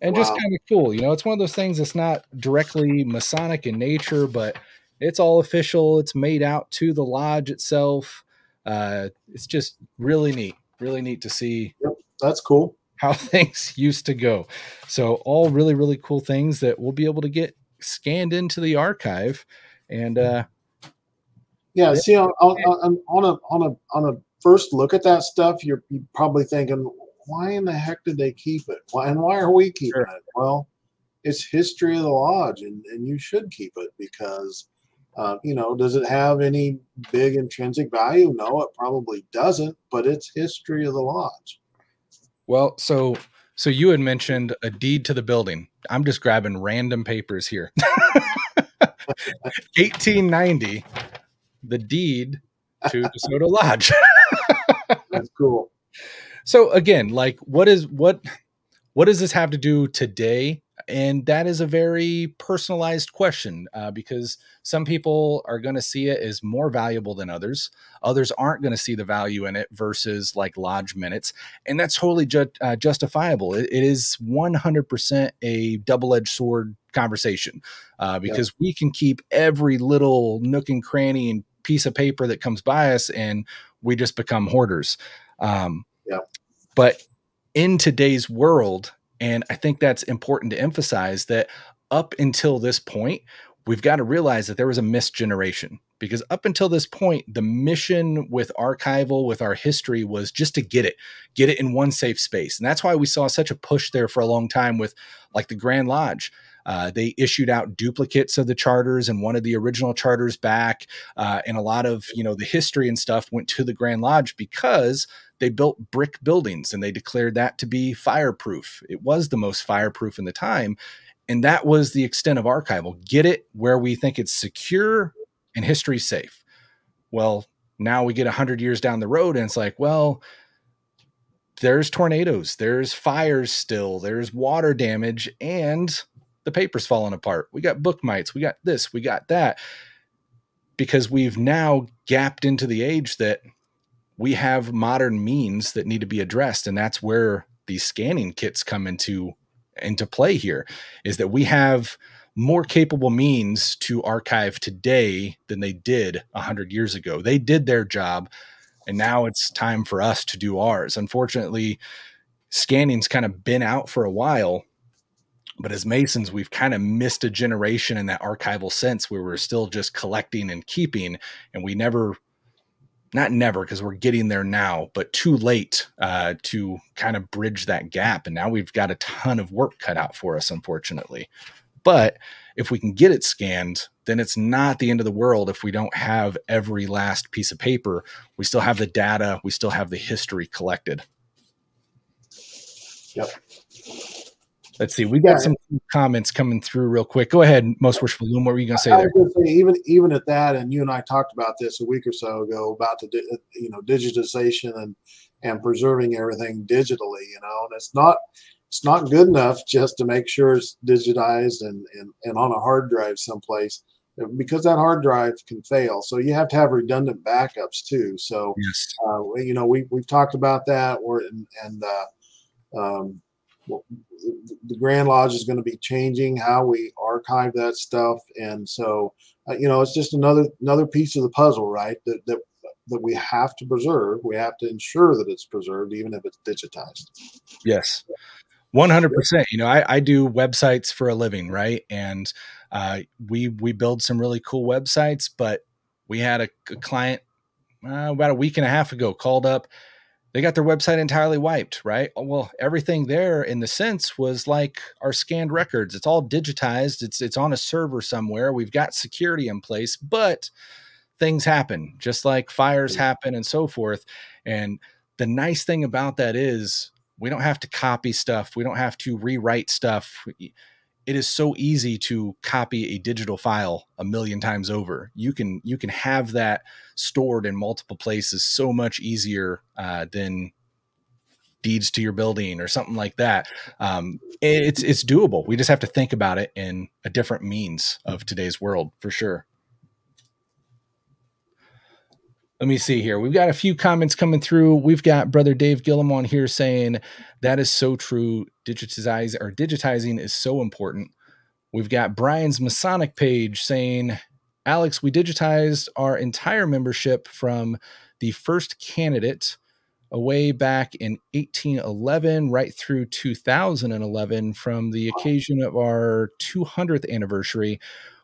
and just kind of cool. You know, it's one of those things that's not directly Masonic in nature, but it's all official. It's made out to the lodge itself. Uh, it's just really neat, really neat to see That's cool. how *laughs* things used to go. So, all really, really cool things that we'll be able to get scanned into the archive. And uh, Yeah, Yeah. see on, on, on, a on a on a first look at that stuff, you're, you're probably thinking, why in the heck did they keep it? Why and why are we keeping Sure. it? Well, it's history of the lodge, and, and you should keep it because, uh, you know, does it have any big intrinsic value? No, it probably doesn't, but it's history of the lodge. Well, so so you had mentioned a deed to the building. I'm just grabbing random papers here. *laughs* 1890, the deed to *laughs* DeSoto Lodge. *laughs* That's cool. so again, like what is what what does this have to do today? And that is a very personalized question uh, because some people are going to see it as more valuable than others. Others aren't going to see the value in it versus like lodge minutes and that's totally ju- uh, justifiable. It, it is 100% a double edged sword conversation uh, because we can keep every little nook and cranny and piece of paper that comes by us and we just become hoarders. Um, Yeah. But in today's world, and I think that's important to emphasize that up until this point, we've got to realize that there was a missed generation because up until this point, the mission with archival, with our history, was just to get it, get it in one safe space. And that's why we saw such a push there for a long time with like the Grand Lodge. Uh, they issued out duplicates of the charters and wanted the original charters back. Uh, and a lot of, you know, the history and stuff went to the Grand Lodge because they built brick buildings and they declared that to be fireproof. It was the most fireproof in the time. And that was the extent of archival. Get it where we think it's secure and history safe. Well, now we get 100 years down the road and it's like, well, there's tornadoes, there's fires still, there's water damage, and the paper's falling apart. We got book mites, we got this, we got that. Because we've now gapped into the age that we have modern means that need to be addressed. And that's where these scanning kits come into into play here is that we have more capable means to archive today than they did a 100 years ago. They did their job and now it's time for us to do ours. Unfortunately, scanning's kind of been out for a while, but as Masons, we've kind of missed a generation in that archival sense where we're still just collecting and keeping, and we never, not never, because we're getting there now, but too late uh, to kind of bridge that gap. And now we've got a ton of work cut out for us, unfortunately. But if we can get it scanned, then it's not the end of the world if we don't have every last piece of paper. We still have the data, we still have the history collected. Yep. Let's see. We got yeah. some comments coming through real quick. Go ahead, most worshipful Bloom. What were you going to say there? Say, even even at that, and you and I talked about this a week or so ago about the you know digitization and and preserving everything digitally. You know, and it's not it's not good enough just to make sure it's digitized and, and, and on a hard drive someplace because that hard drive can fail. So you have to have redundant backups too. So, yes. uh, you know, we, we've talked about that or, and, and uh, um, the Grand Lodge is going to be changing how we archive that stuff. And so, uh, you know, it's just another, another piece of the puzzle, right. That, that, that we have to preserve. We have to ensure that it's preserved, even if it's digitized. Yes. 100% you know I, I do websites for a living right and uh, we we build some really cool websites but we had a, a client uh, about a week and a half ago called up they got their website entirely wiped right? Oh, well everything there in the sense was like our scanned records. It's all digitized. It's it's on a server somewhere. We've got security in place but things happen just like fires mm. happen and so forth. And the nice thing about that is we don't have to copy stuff. We don't have to rewrite stuff. It is so easy to copy a digital file a million times over. You can you can have that stored in multiple places so much easier uh, than deeds to your building or something like that. Um, it's it's doable. We just have to think about it in a different means of today's world for sure. Let me see here. We've got a few comments coming through. We've got brother Dave Gillum on here saying that is so true. Digitize or digitizing is so important. We've got Brian's Masonic page saying, Alex, we digitized our entire membership from the first candidate away back in 1811 right through 2011 from the occasion of our 200th anniversary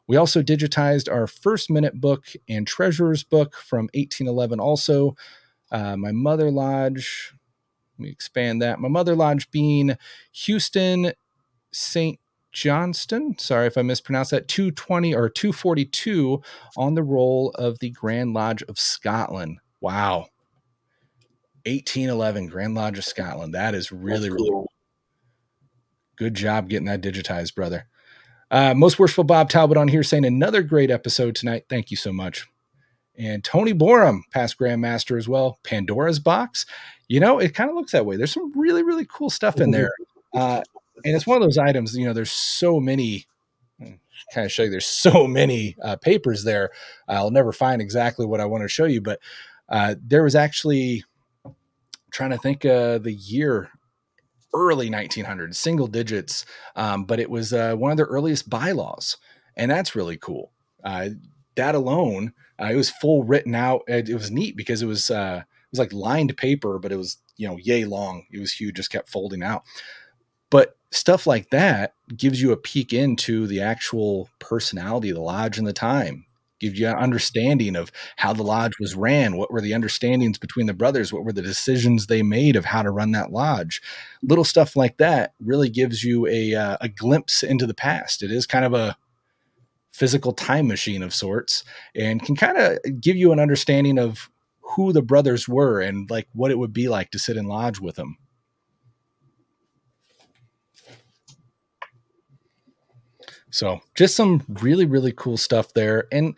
we also digitized our first minute book and treasurer's book from 1811 also. Uh, my mother lodge, let me expand that. My mother lodge being Houston St. Johnston. Sorry if I mispronounced that. 220 or 242 on the roll of the Grand Lodge of Scotland. Wow. 1811 Grand Lodge of Scotland. That is really, cool. really. Good job getting that digitized, brother. Uh, most worshipful Bob Talbot on here saying another great episode tonight. Thank you so much. And Tony Borum, past Grandmaster as well. Pandora's Box. You know, it kind of looks that way. There's some really, really cool stuff in there. Uh, and it's one of those items, you know, there's so many, hmm, kind of show you, there's so many uh, papers there. I'll never find exactly what I want to show you, but uh, there was actually trying to think uh, the year early 1900s, single digits, um, but it was uh, one of the earliest bylaws, and that's really cool. Uh, that alone, uh, it was full written out. It, it was neat because it was uh, it was like lined paper, but it was you know yay long. It was huge, just kept folding out. But stuff like that gives you a peek into the actual personality of the lodge and the time gives you an understanding of how the lodge was ran what were the understandings between the brothers what were the decisions they made of how to run that lodge. Little stuff like that really gives you a, uh, a glimpse into the past. It is kind of a physical time machine of sorts and can kind of give you an understanding of who the brothers were and like what it would be like to sit in lodge with them So just some really, really cool stuff there. And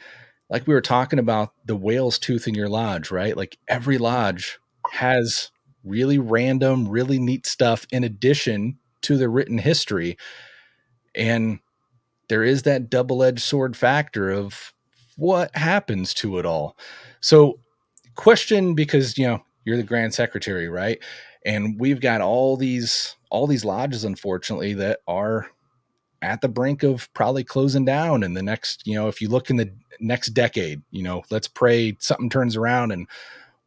like we were talking about the whale's tooth in your lodge, right? Like every lodge has really random, really neat stuff in addition to the written history. And there is that double edged sword factor of what happens to it all. So, question because, you know, you're the grand secretary, right? And we've got all these all these lodges unfortunately that are at the brink of probably closing down in the next, you know, if you look in the next decade, you know, let's pray something turns around and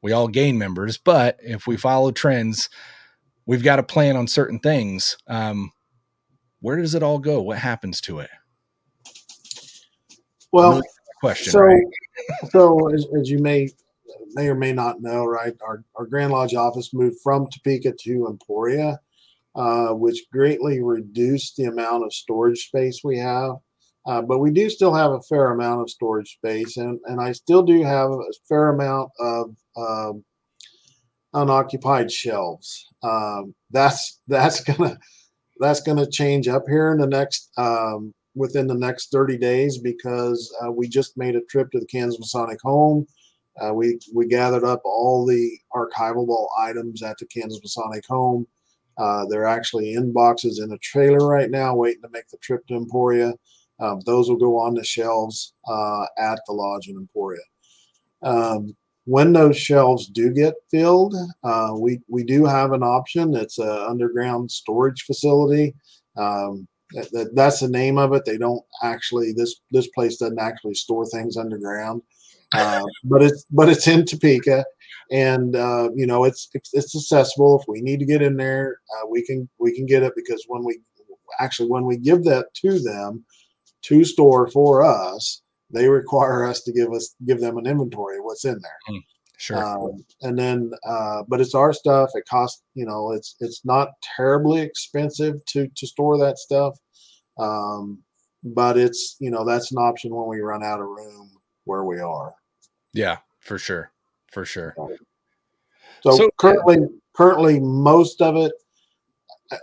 we all gain members. But if we follow trends, we've got to plan on certain things. Um, where does it all go? What happens to it? Well, question. So, right? *laughs* so as, as, you may may or may not know, right, our, our Grand Lodge office moved from Topeka to Emporia uh, which greatly reduced the amount of storage space we have. Uh, but we do still have a fair amount of storage space, and, and I still do have a fair amount of um, unoccupied shelves. Um, that's *laughs* that's gonna that's gonna change up here in the next um, within the next 30 days because uh, we just made a trip to the Kansas Masonic Home. Uh, we we gathered up all the archivable items at the Kansas Masonic Home. Uh, they're actually in boxes in a trailer right now, waiting to make the trip to Emporia. Um, those will go on the shelves uh, at the lodge in Emporia. Um, when those shelves do get filled, uh, we we do have an option. It's an underground storage facility. Um, that, that, that's the name of it. They don't actually this this place doesn't actually store things underground, uh, but it's but it's in Topeka, and uh, you know it's, it's, it's accessible. If we need to get in there, uh, we can we can get it because when we actually when we give that to them to store for us, they require us to give us give them an inventory of what's in there. Mm, sure. Um, and then, uh, but it's our stuff. It costs you know it's it's not terribly expensive to to store that stuff. Um, but it's you know that's an option when we run out of room where we are. Yeah, for sure for sure. So, so currently, yeah. currently, most of it,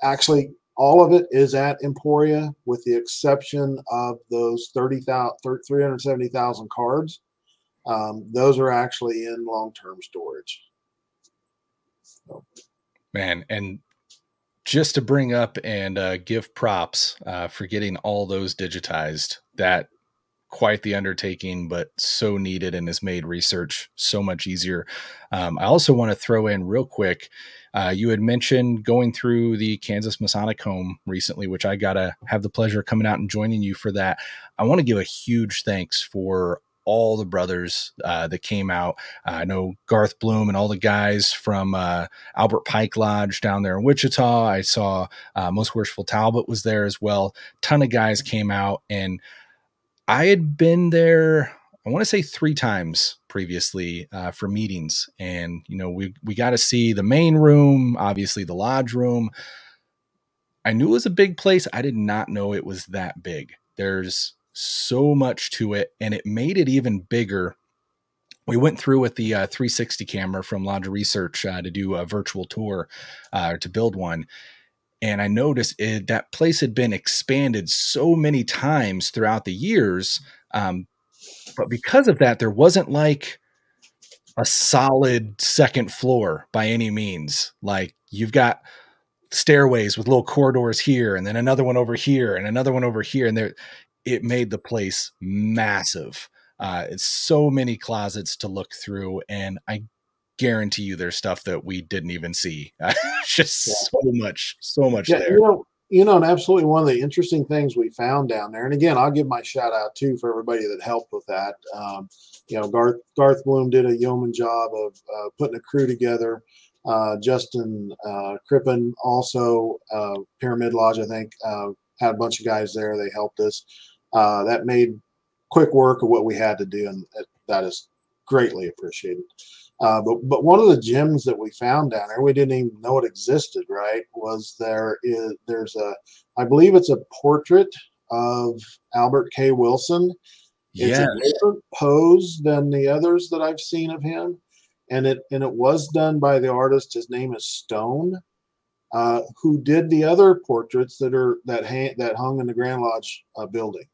actually, all of it is at Emporia, with the exception of those 30,000, 370,000 cards. Um, those are actually in long term storage. So. Man, and just to bring up and uh, give props uh, for getting all those digitized, that quite the undertaking, but so needed and has made research so much easier. Um, I also want to throw in real quick. Uh, you had mentioned going through the Kansas Masonic Home recently, which I got to have the pleasure of coming out and joining you for that. I want to give a huge thanks for all the brothers uh, that came out. Uh, I know Garth Bloom and all the guys from uh, Albert Pike Lodge down there in Wichita. I saw uh, Most Worshipful Talbot was there as well. Ton of guys came out and I had been there, I want to say three times previously uh, for meetings, and you know we we got to see the main room, obviously the lodge room. I knew it was a big place. I did not know it was that big. There's so much to it, and it made it even bigger. We went through with the uh, 360 camera from Lodge Research uh, to do a virtual tour uh, to build one and I noticed it, that place had been expanded so many times throughout the years. Um, but because of that, there wasn't like a solid second floor by any means. Like you've got stairways with little corridors here, and then another one over here, and another one over here, and there, it made the place massive. Uh, it's so many closets to look through, and I guarantee you there's stuff that we didn't even see. *laughs* just yeah. so much, so much yeah, there. You know, you know, and absolutely one of the interesting things we found down there, and again, I'll give my shout out too for everybody that helped with that. Um, you know, Garth Garth Bloom did a yeoman job of uh, putting a crew together. Uh, Justin uh, Crippen also uh, Pyramid Lodge, I think, uh, had a bunch of guys there. They helped us. Uh, that made quick work of what we had to do, and that is greatly appreciated. Uh, but but one of the gems that we found down there, we didn't even know it existed. Right? Was there is there's a I believe it's a portrait of Albert K. Wilson. It's yes. a different pose than the others that I've seen of him, and it and it was done by the artist. His name is Stone, uh, who did the other portraits that are that hang, that hung in the Grand Lodge uh, building.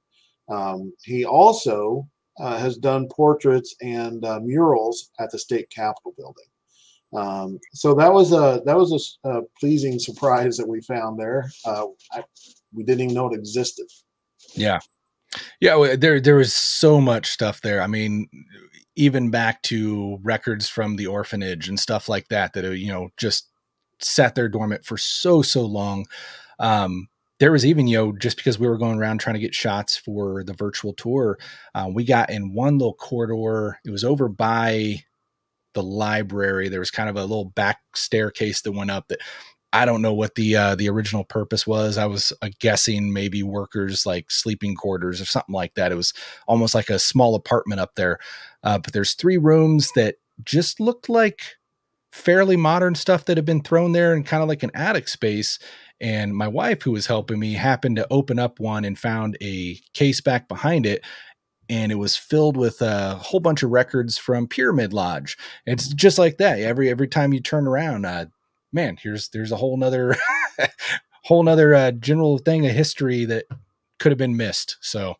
Um, he also uh, has done portraits and uh, murals at the state capitol building. Um, so that was a that was a, a, pleasing surprise that we found there. Uh, I, we didn't even know it existed. Yeah, yeah. There there was so much stuff there. I mean, even back to records from the orphanage and stuff like that that you know just sat there dormant for so so long. Um, there was even you know just because we were going around trying to get shots for the virtual tour, uh, we got in one little corridor. It was over by the library. There was kind of a little back staircase that went up that I don't know what the uh, the original purpose was. I was uh, guessing maybe workers like sleeping quarters or something like that. It was almost like a small apartment up there. Uh, but there's three rooms that just looked like fairly modern stuff that had been thrown there and kind of like an attic space. And my wife, who was helping me, happened to open up one and found a case back behind it and it was filled with a whole bunch of records from Pyramid Lodge. It's just like that. Every every time you turn around, uh, man, here's there's a whole nother *laughs* whole nother uh, general thing of history that could have been missed. So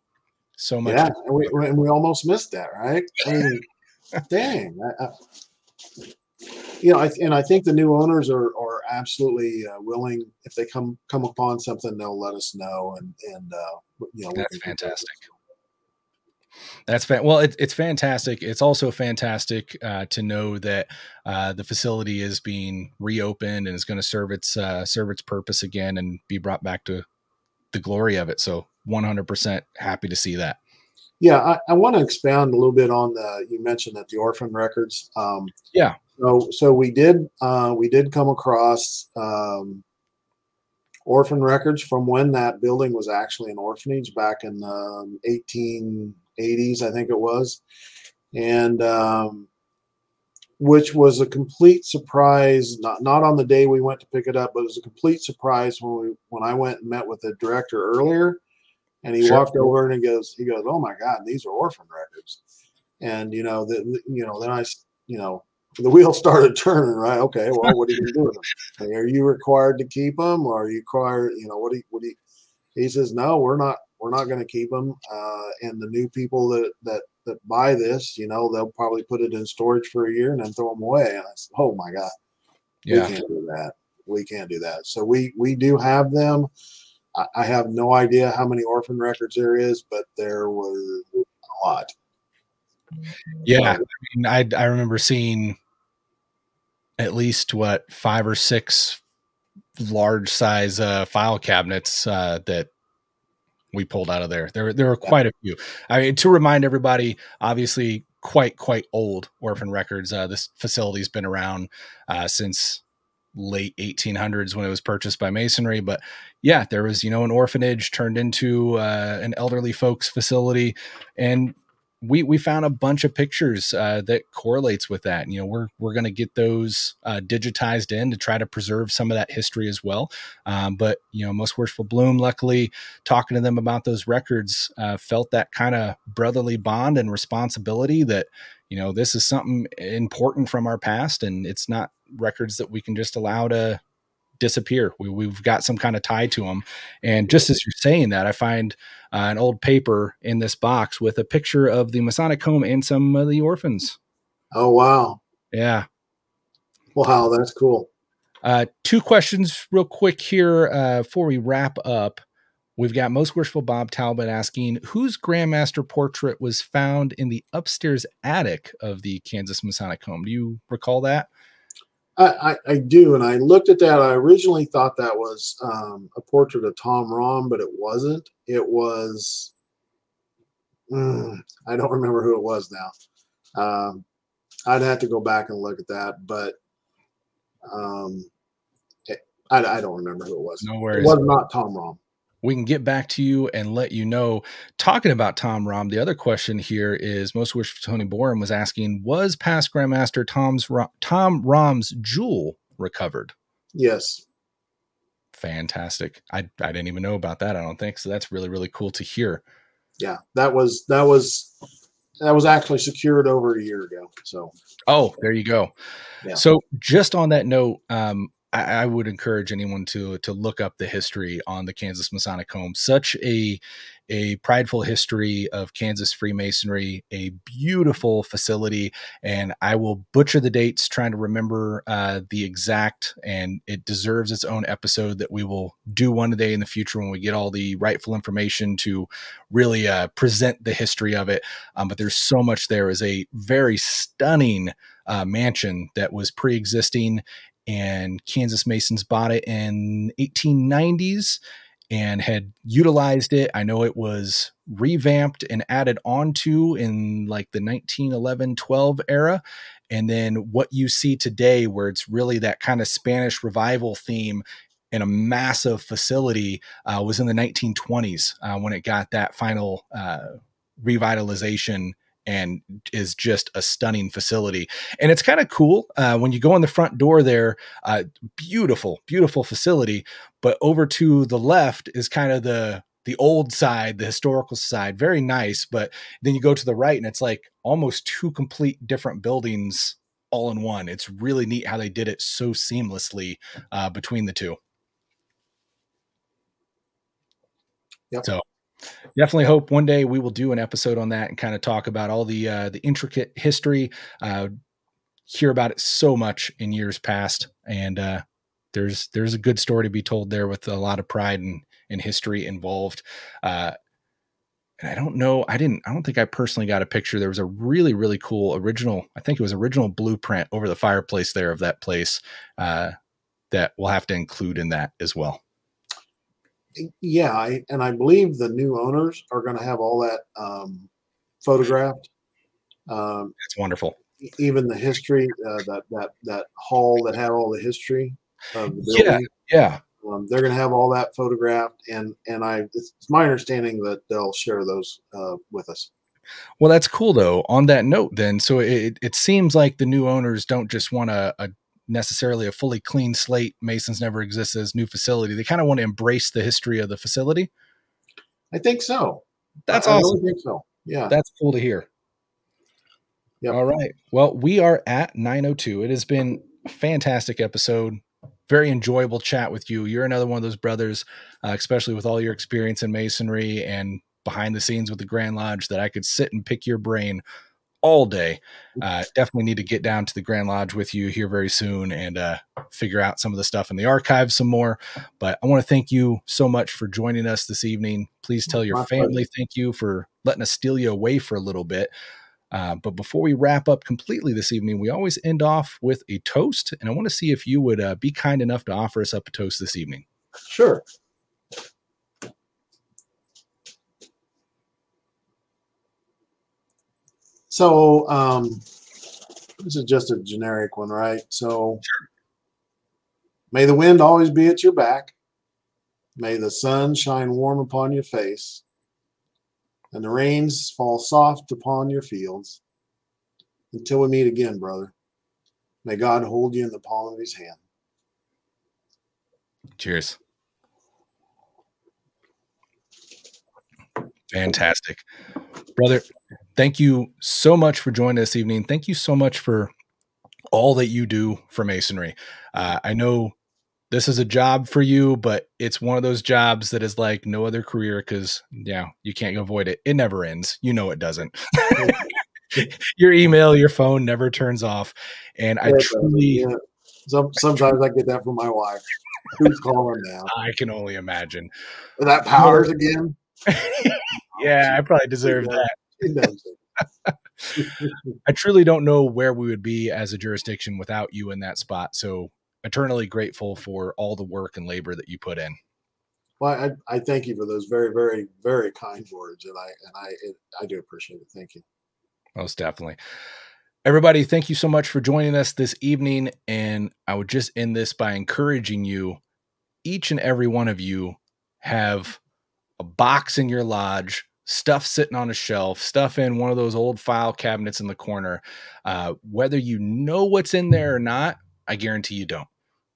so much. Yeah, and we, and we almost missed that, right? I mean, *laughs* dang. I, I, you know, I, and I think the new owners are are absolutely uh, willing. If they come come upon something, they'll let us know, and and uh, you know, that's fantastic. That's fa- well, it, it's fantastic. It's also fantastic uh, to know that uh, the facility is being reopened and is going to serve its uh, serve its purpose again and be brought back to the glory of it. So, 100% happy to see that. Yeah, I, I want to expound a little bit on the. You mentioned that the orphan records. Um, yeah. So, so we did uh, we did come across um, orphan records from when that building was actually an orphanage back in um, 18 80s, I think it was, and um, which was a complete surprise. Not not on the day we went to pick it up, but it was a complete surprise when we when I went and met with the director earlier, and he sure. walked over and he goes he goes, "Oh my God, these are orphan records," and you know the you know then I you know the wheel *laughs* started turning, right? Okay, well, what are you going to do with them? Are you required to keep them, or are you required? You know, what do you, what do you? He says, no, we're not we're not going to keep them. Uh, and the new people that, that, that buy this, you know, they'll probably put it in storage for a year and then throw them away. And I said, oh my God, yeah. we can't do that. We can't do that. So we, we do have them. I, I have no idea how many orphan records there is, but there was a lot. Yeah. I, mean, I, I remember seeing at least what five or six large size uh, file cabinets uh, that we pulled out of there. There, there are quite a few. I mean, to remind everybody, obviously, quite quite old orphan records. Uh, this facility's been around uh, since late 1800s when it was purchased by masonry but yeah there was you know an orphanage turned into uh, an elderly folks facility and we we found a bunch of pictures uh, that correlates with that. You know, we're we're going to get those uh, digitized in to try to preserve some of that history as well. Um, but you know, most worshipful bloom, luckily, talking to them about those records, uh, felt that kind of brotherly bond and responsibility that you know this is something important from our past, and it's not records that we can just allow to disappear. We, we've got some kind of tie to them. And just as you're saying that, I find uh, an old paper in this box with a picture of the Masonic home and some of the orphans. Oh, wow. Yeah. Wow, that's cool. Uh, two questions, real quick here uh, before we wrap up. We've got most worshipful Bob Talbot asking whose Grandmaster portrait was found in the upstairs attic of the Kansas Masonic home. Do you recall that? I, I, do, and I looked at that. I originally thought that was um, a portrait of Tom Rom, but it wasn't. It was mm, I don't remember who it was now. Um, I'd have to go back and look at that, but um, it, I, I don't remember who it was. No worries. It was not Tom Rom we can get back to you and let you know. Talking about Tom Rom, the other question here is most worshipful Tony Borum was asking, was past Grandmaster Tom's Tom Rom's jewel recovered? Yes. Fantastic. I I didn't even know about that. I don't think so. That's really really cool to hear. Yeah, that was that was that was actually secured over a year ago. So. Oh, there you go. Yeah. So just on that note, um, I, I, would encourage anyone to to look up the history on the Kansas Masonic Home. Such a a prideful history of Kansas Freemasonry, a beautiful facility, and I will butcher the dates trying to remember uh, the exact, and it deserves its own episode that we will do one day in the future when we get all the rightful information to really uh, present the history of it. Um, but there's so much there. Is a very stunning uh, mansion that was pre-existing and Kansas Masons bought it in 1890s and had utilized it. I know it was revamped and added onto in like the 1911 12 era. And then what you see today, where it's really that kind of Spanish revival theme in a massive facility, uh, was in the 1920s uh, when it got that final uh, revitalization and is just a stunning facility. And it's kind of cool uh, when you go in the front door there. Uh, beautiful, beautiful facility. But over to the left is kind of the the old side, the historical side. Very nice. But then you go to the right, and it's like almost two complete different buildings all in one. It's really neat how they did it so seamlessly uh, between the two. Yep. So definitely hope one day we will do an episode on that and kind of talk about all the uh, the intricate history. Uh, hear about it so much in years past, and uh, there's there's a good story to be told there with a lot of pride and, and history involved. Uh, and I don't know, I didn't, I don't think I personally got a picture. There was a really, really cool original, I think it was original blueprint over the fireplace there of that place uh, that we'll have to include in that as well yeah, I, and I believe the new owners are going to have all that um, photographed. Um, That's wonderful. Even the history, uh, that that that hall that had all the history of the building. Yeah, yeah. Um, they're going to have all that photographed, and and I it's my understanding that they'll share those uh, with us. Well, that's cool though. On that note, then, so it it seems like the new owners don't just want a, a necessarily a fully clean slate. Masons never exist as new facility. They kind of want to embrace the history of the facility. I think so. That's I, awesome. I really think so. Yeah. That's cool to hear. Yep. All right. Well, we are at 902. It has been a fantastic episode. Very enjoyable chat with you. You're another one of those brothers, uh, especially with all your experience in masonry and behind the scenes with the Grand Lodge, that I could sit and pick your brain all day. Uh, definitely need to get down to the Grand Lodge with you here very soon and uh, figure out some of the stuff in the archives some more. But I want to thank you so much for joining us this evening. Please tell your family thank you for letting us steal you away for a little bit. Uh, but before we wrap up completely this evening, we always end off with a toast. And I want to see if you would uh, be kind enough to offer us up a toast this evening. Sure. So um, this is just a generic one, right? So may the wind always be at your back. May the sun shine warm upon your face and the rains fall soft upon your fields. Until we meet again, brother, may God hold you in the palm of his hand. Cheers. Fantastic. Brother, thank you so much for joining us this evening. Thank you so much for all that you do for masonry. Uh, I know this is a job for you, but it's one of those jobs that is like no other career because yeah, you can't avoid it. It never ends. You know it doesn't. *laughs* your email, your phone never turns off, and I truly. Yeah. Some, sometimes I get that from my wife. Who's calling now? *laughs* I can only imagine. That Powers again. *laughs* yeah, I probably deserve that. *laughs* I truly don't know where we would be as a jurisdiction without you in that spot. So eternally grateful for all the work and labor that you put in. Well, I, I thank you for those very, very, very kind words, and I and I it, I do appreciate it. Thank you. Most definitely. Everybody, thank you so much for joining us this evening. And I would just end this by encouraging you, each and every one of you have a box in your lodge stuff sitting on a shelf, stuff in one of those old file cabinets in the corner. Uh, whether you know what's in there or not, I guarantee you don't.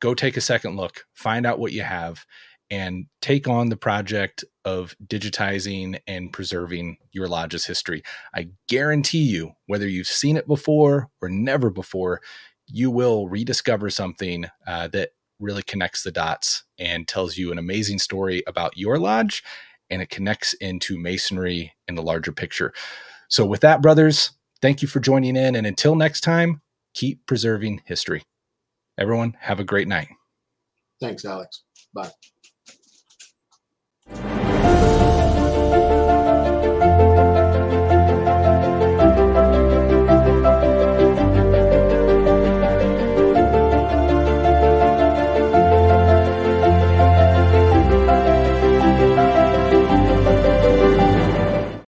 Go take a second look, find out what you have, and take on the project of digitizing and preserving your lodge's history. I guarantee you, whether you've seen it before or never before, you will rediscover something uh, that really connects the dots and tells you an amazing story about your lodge and it connects into masonry in the larger picture. So, with that, brothers, thank you for joining in. And until next time, keep preserving history. Everyone, have a great night. Thanks, Alex. Bye.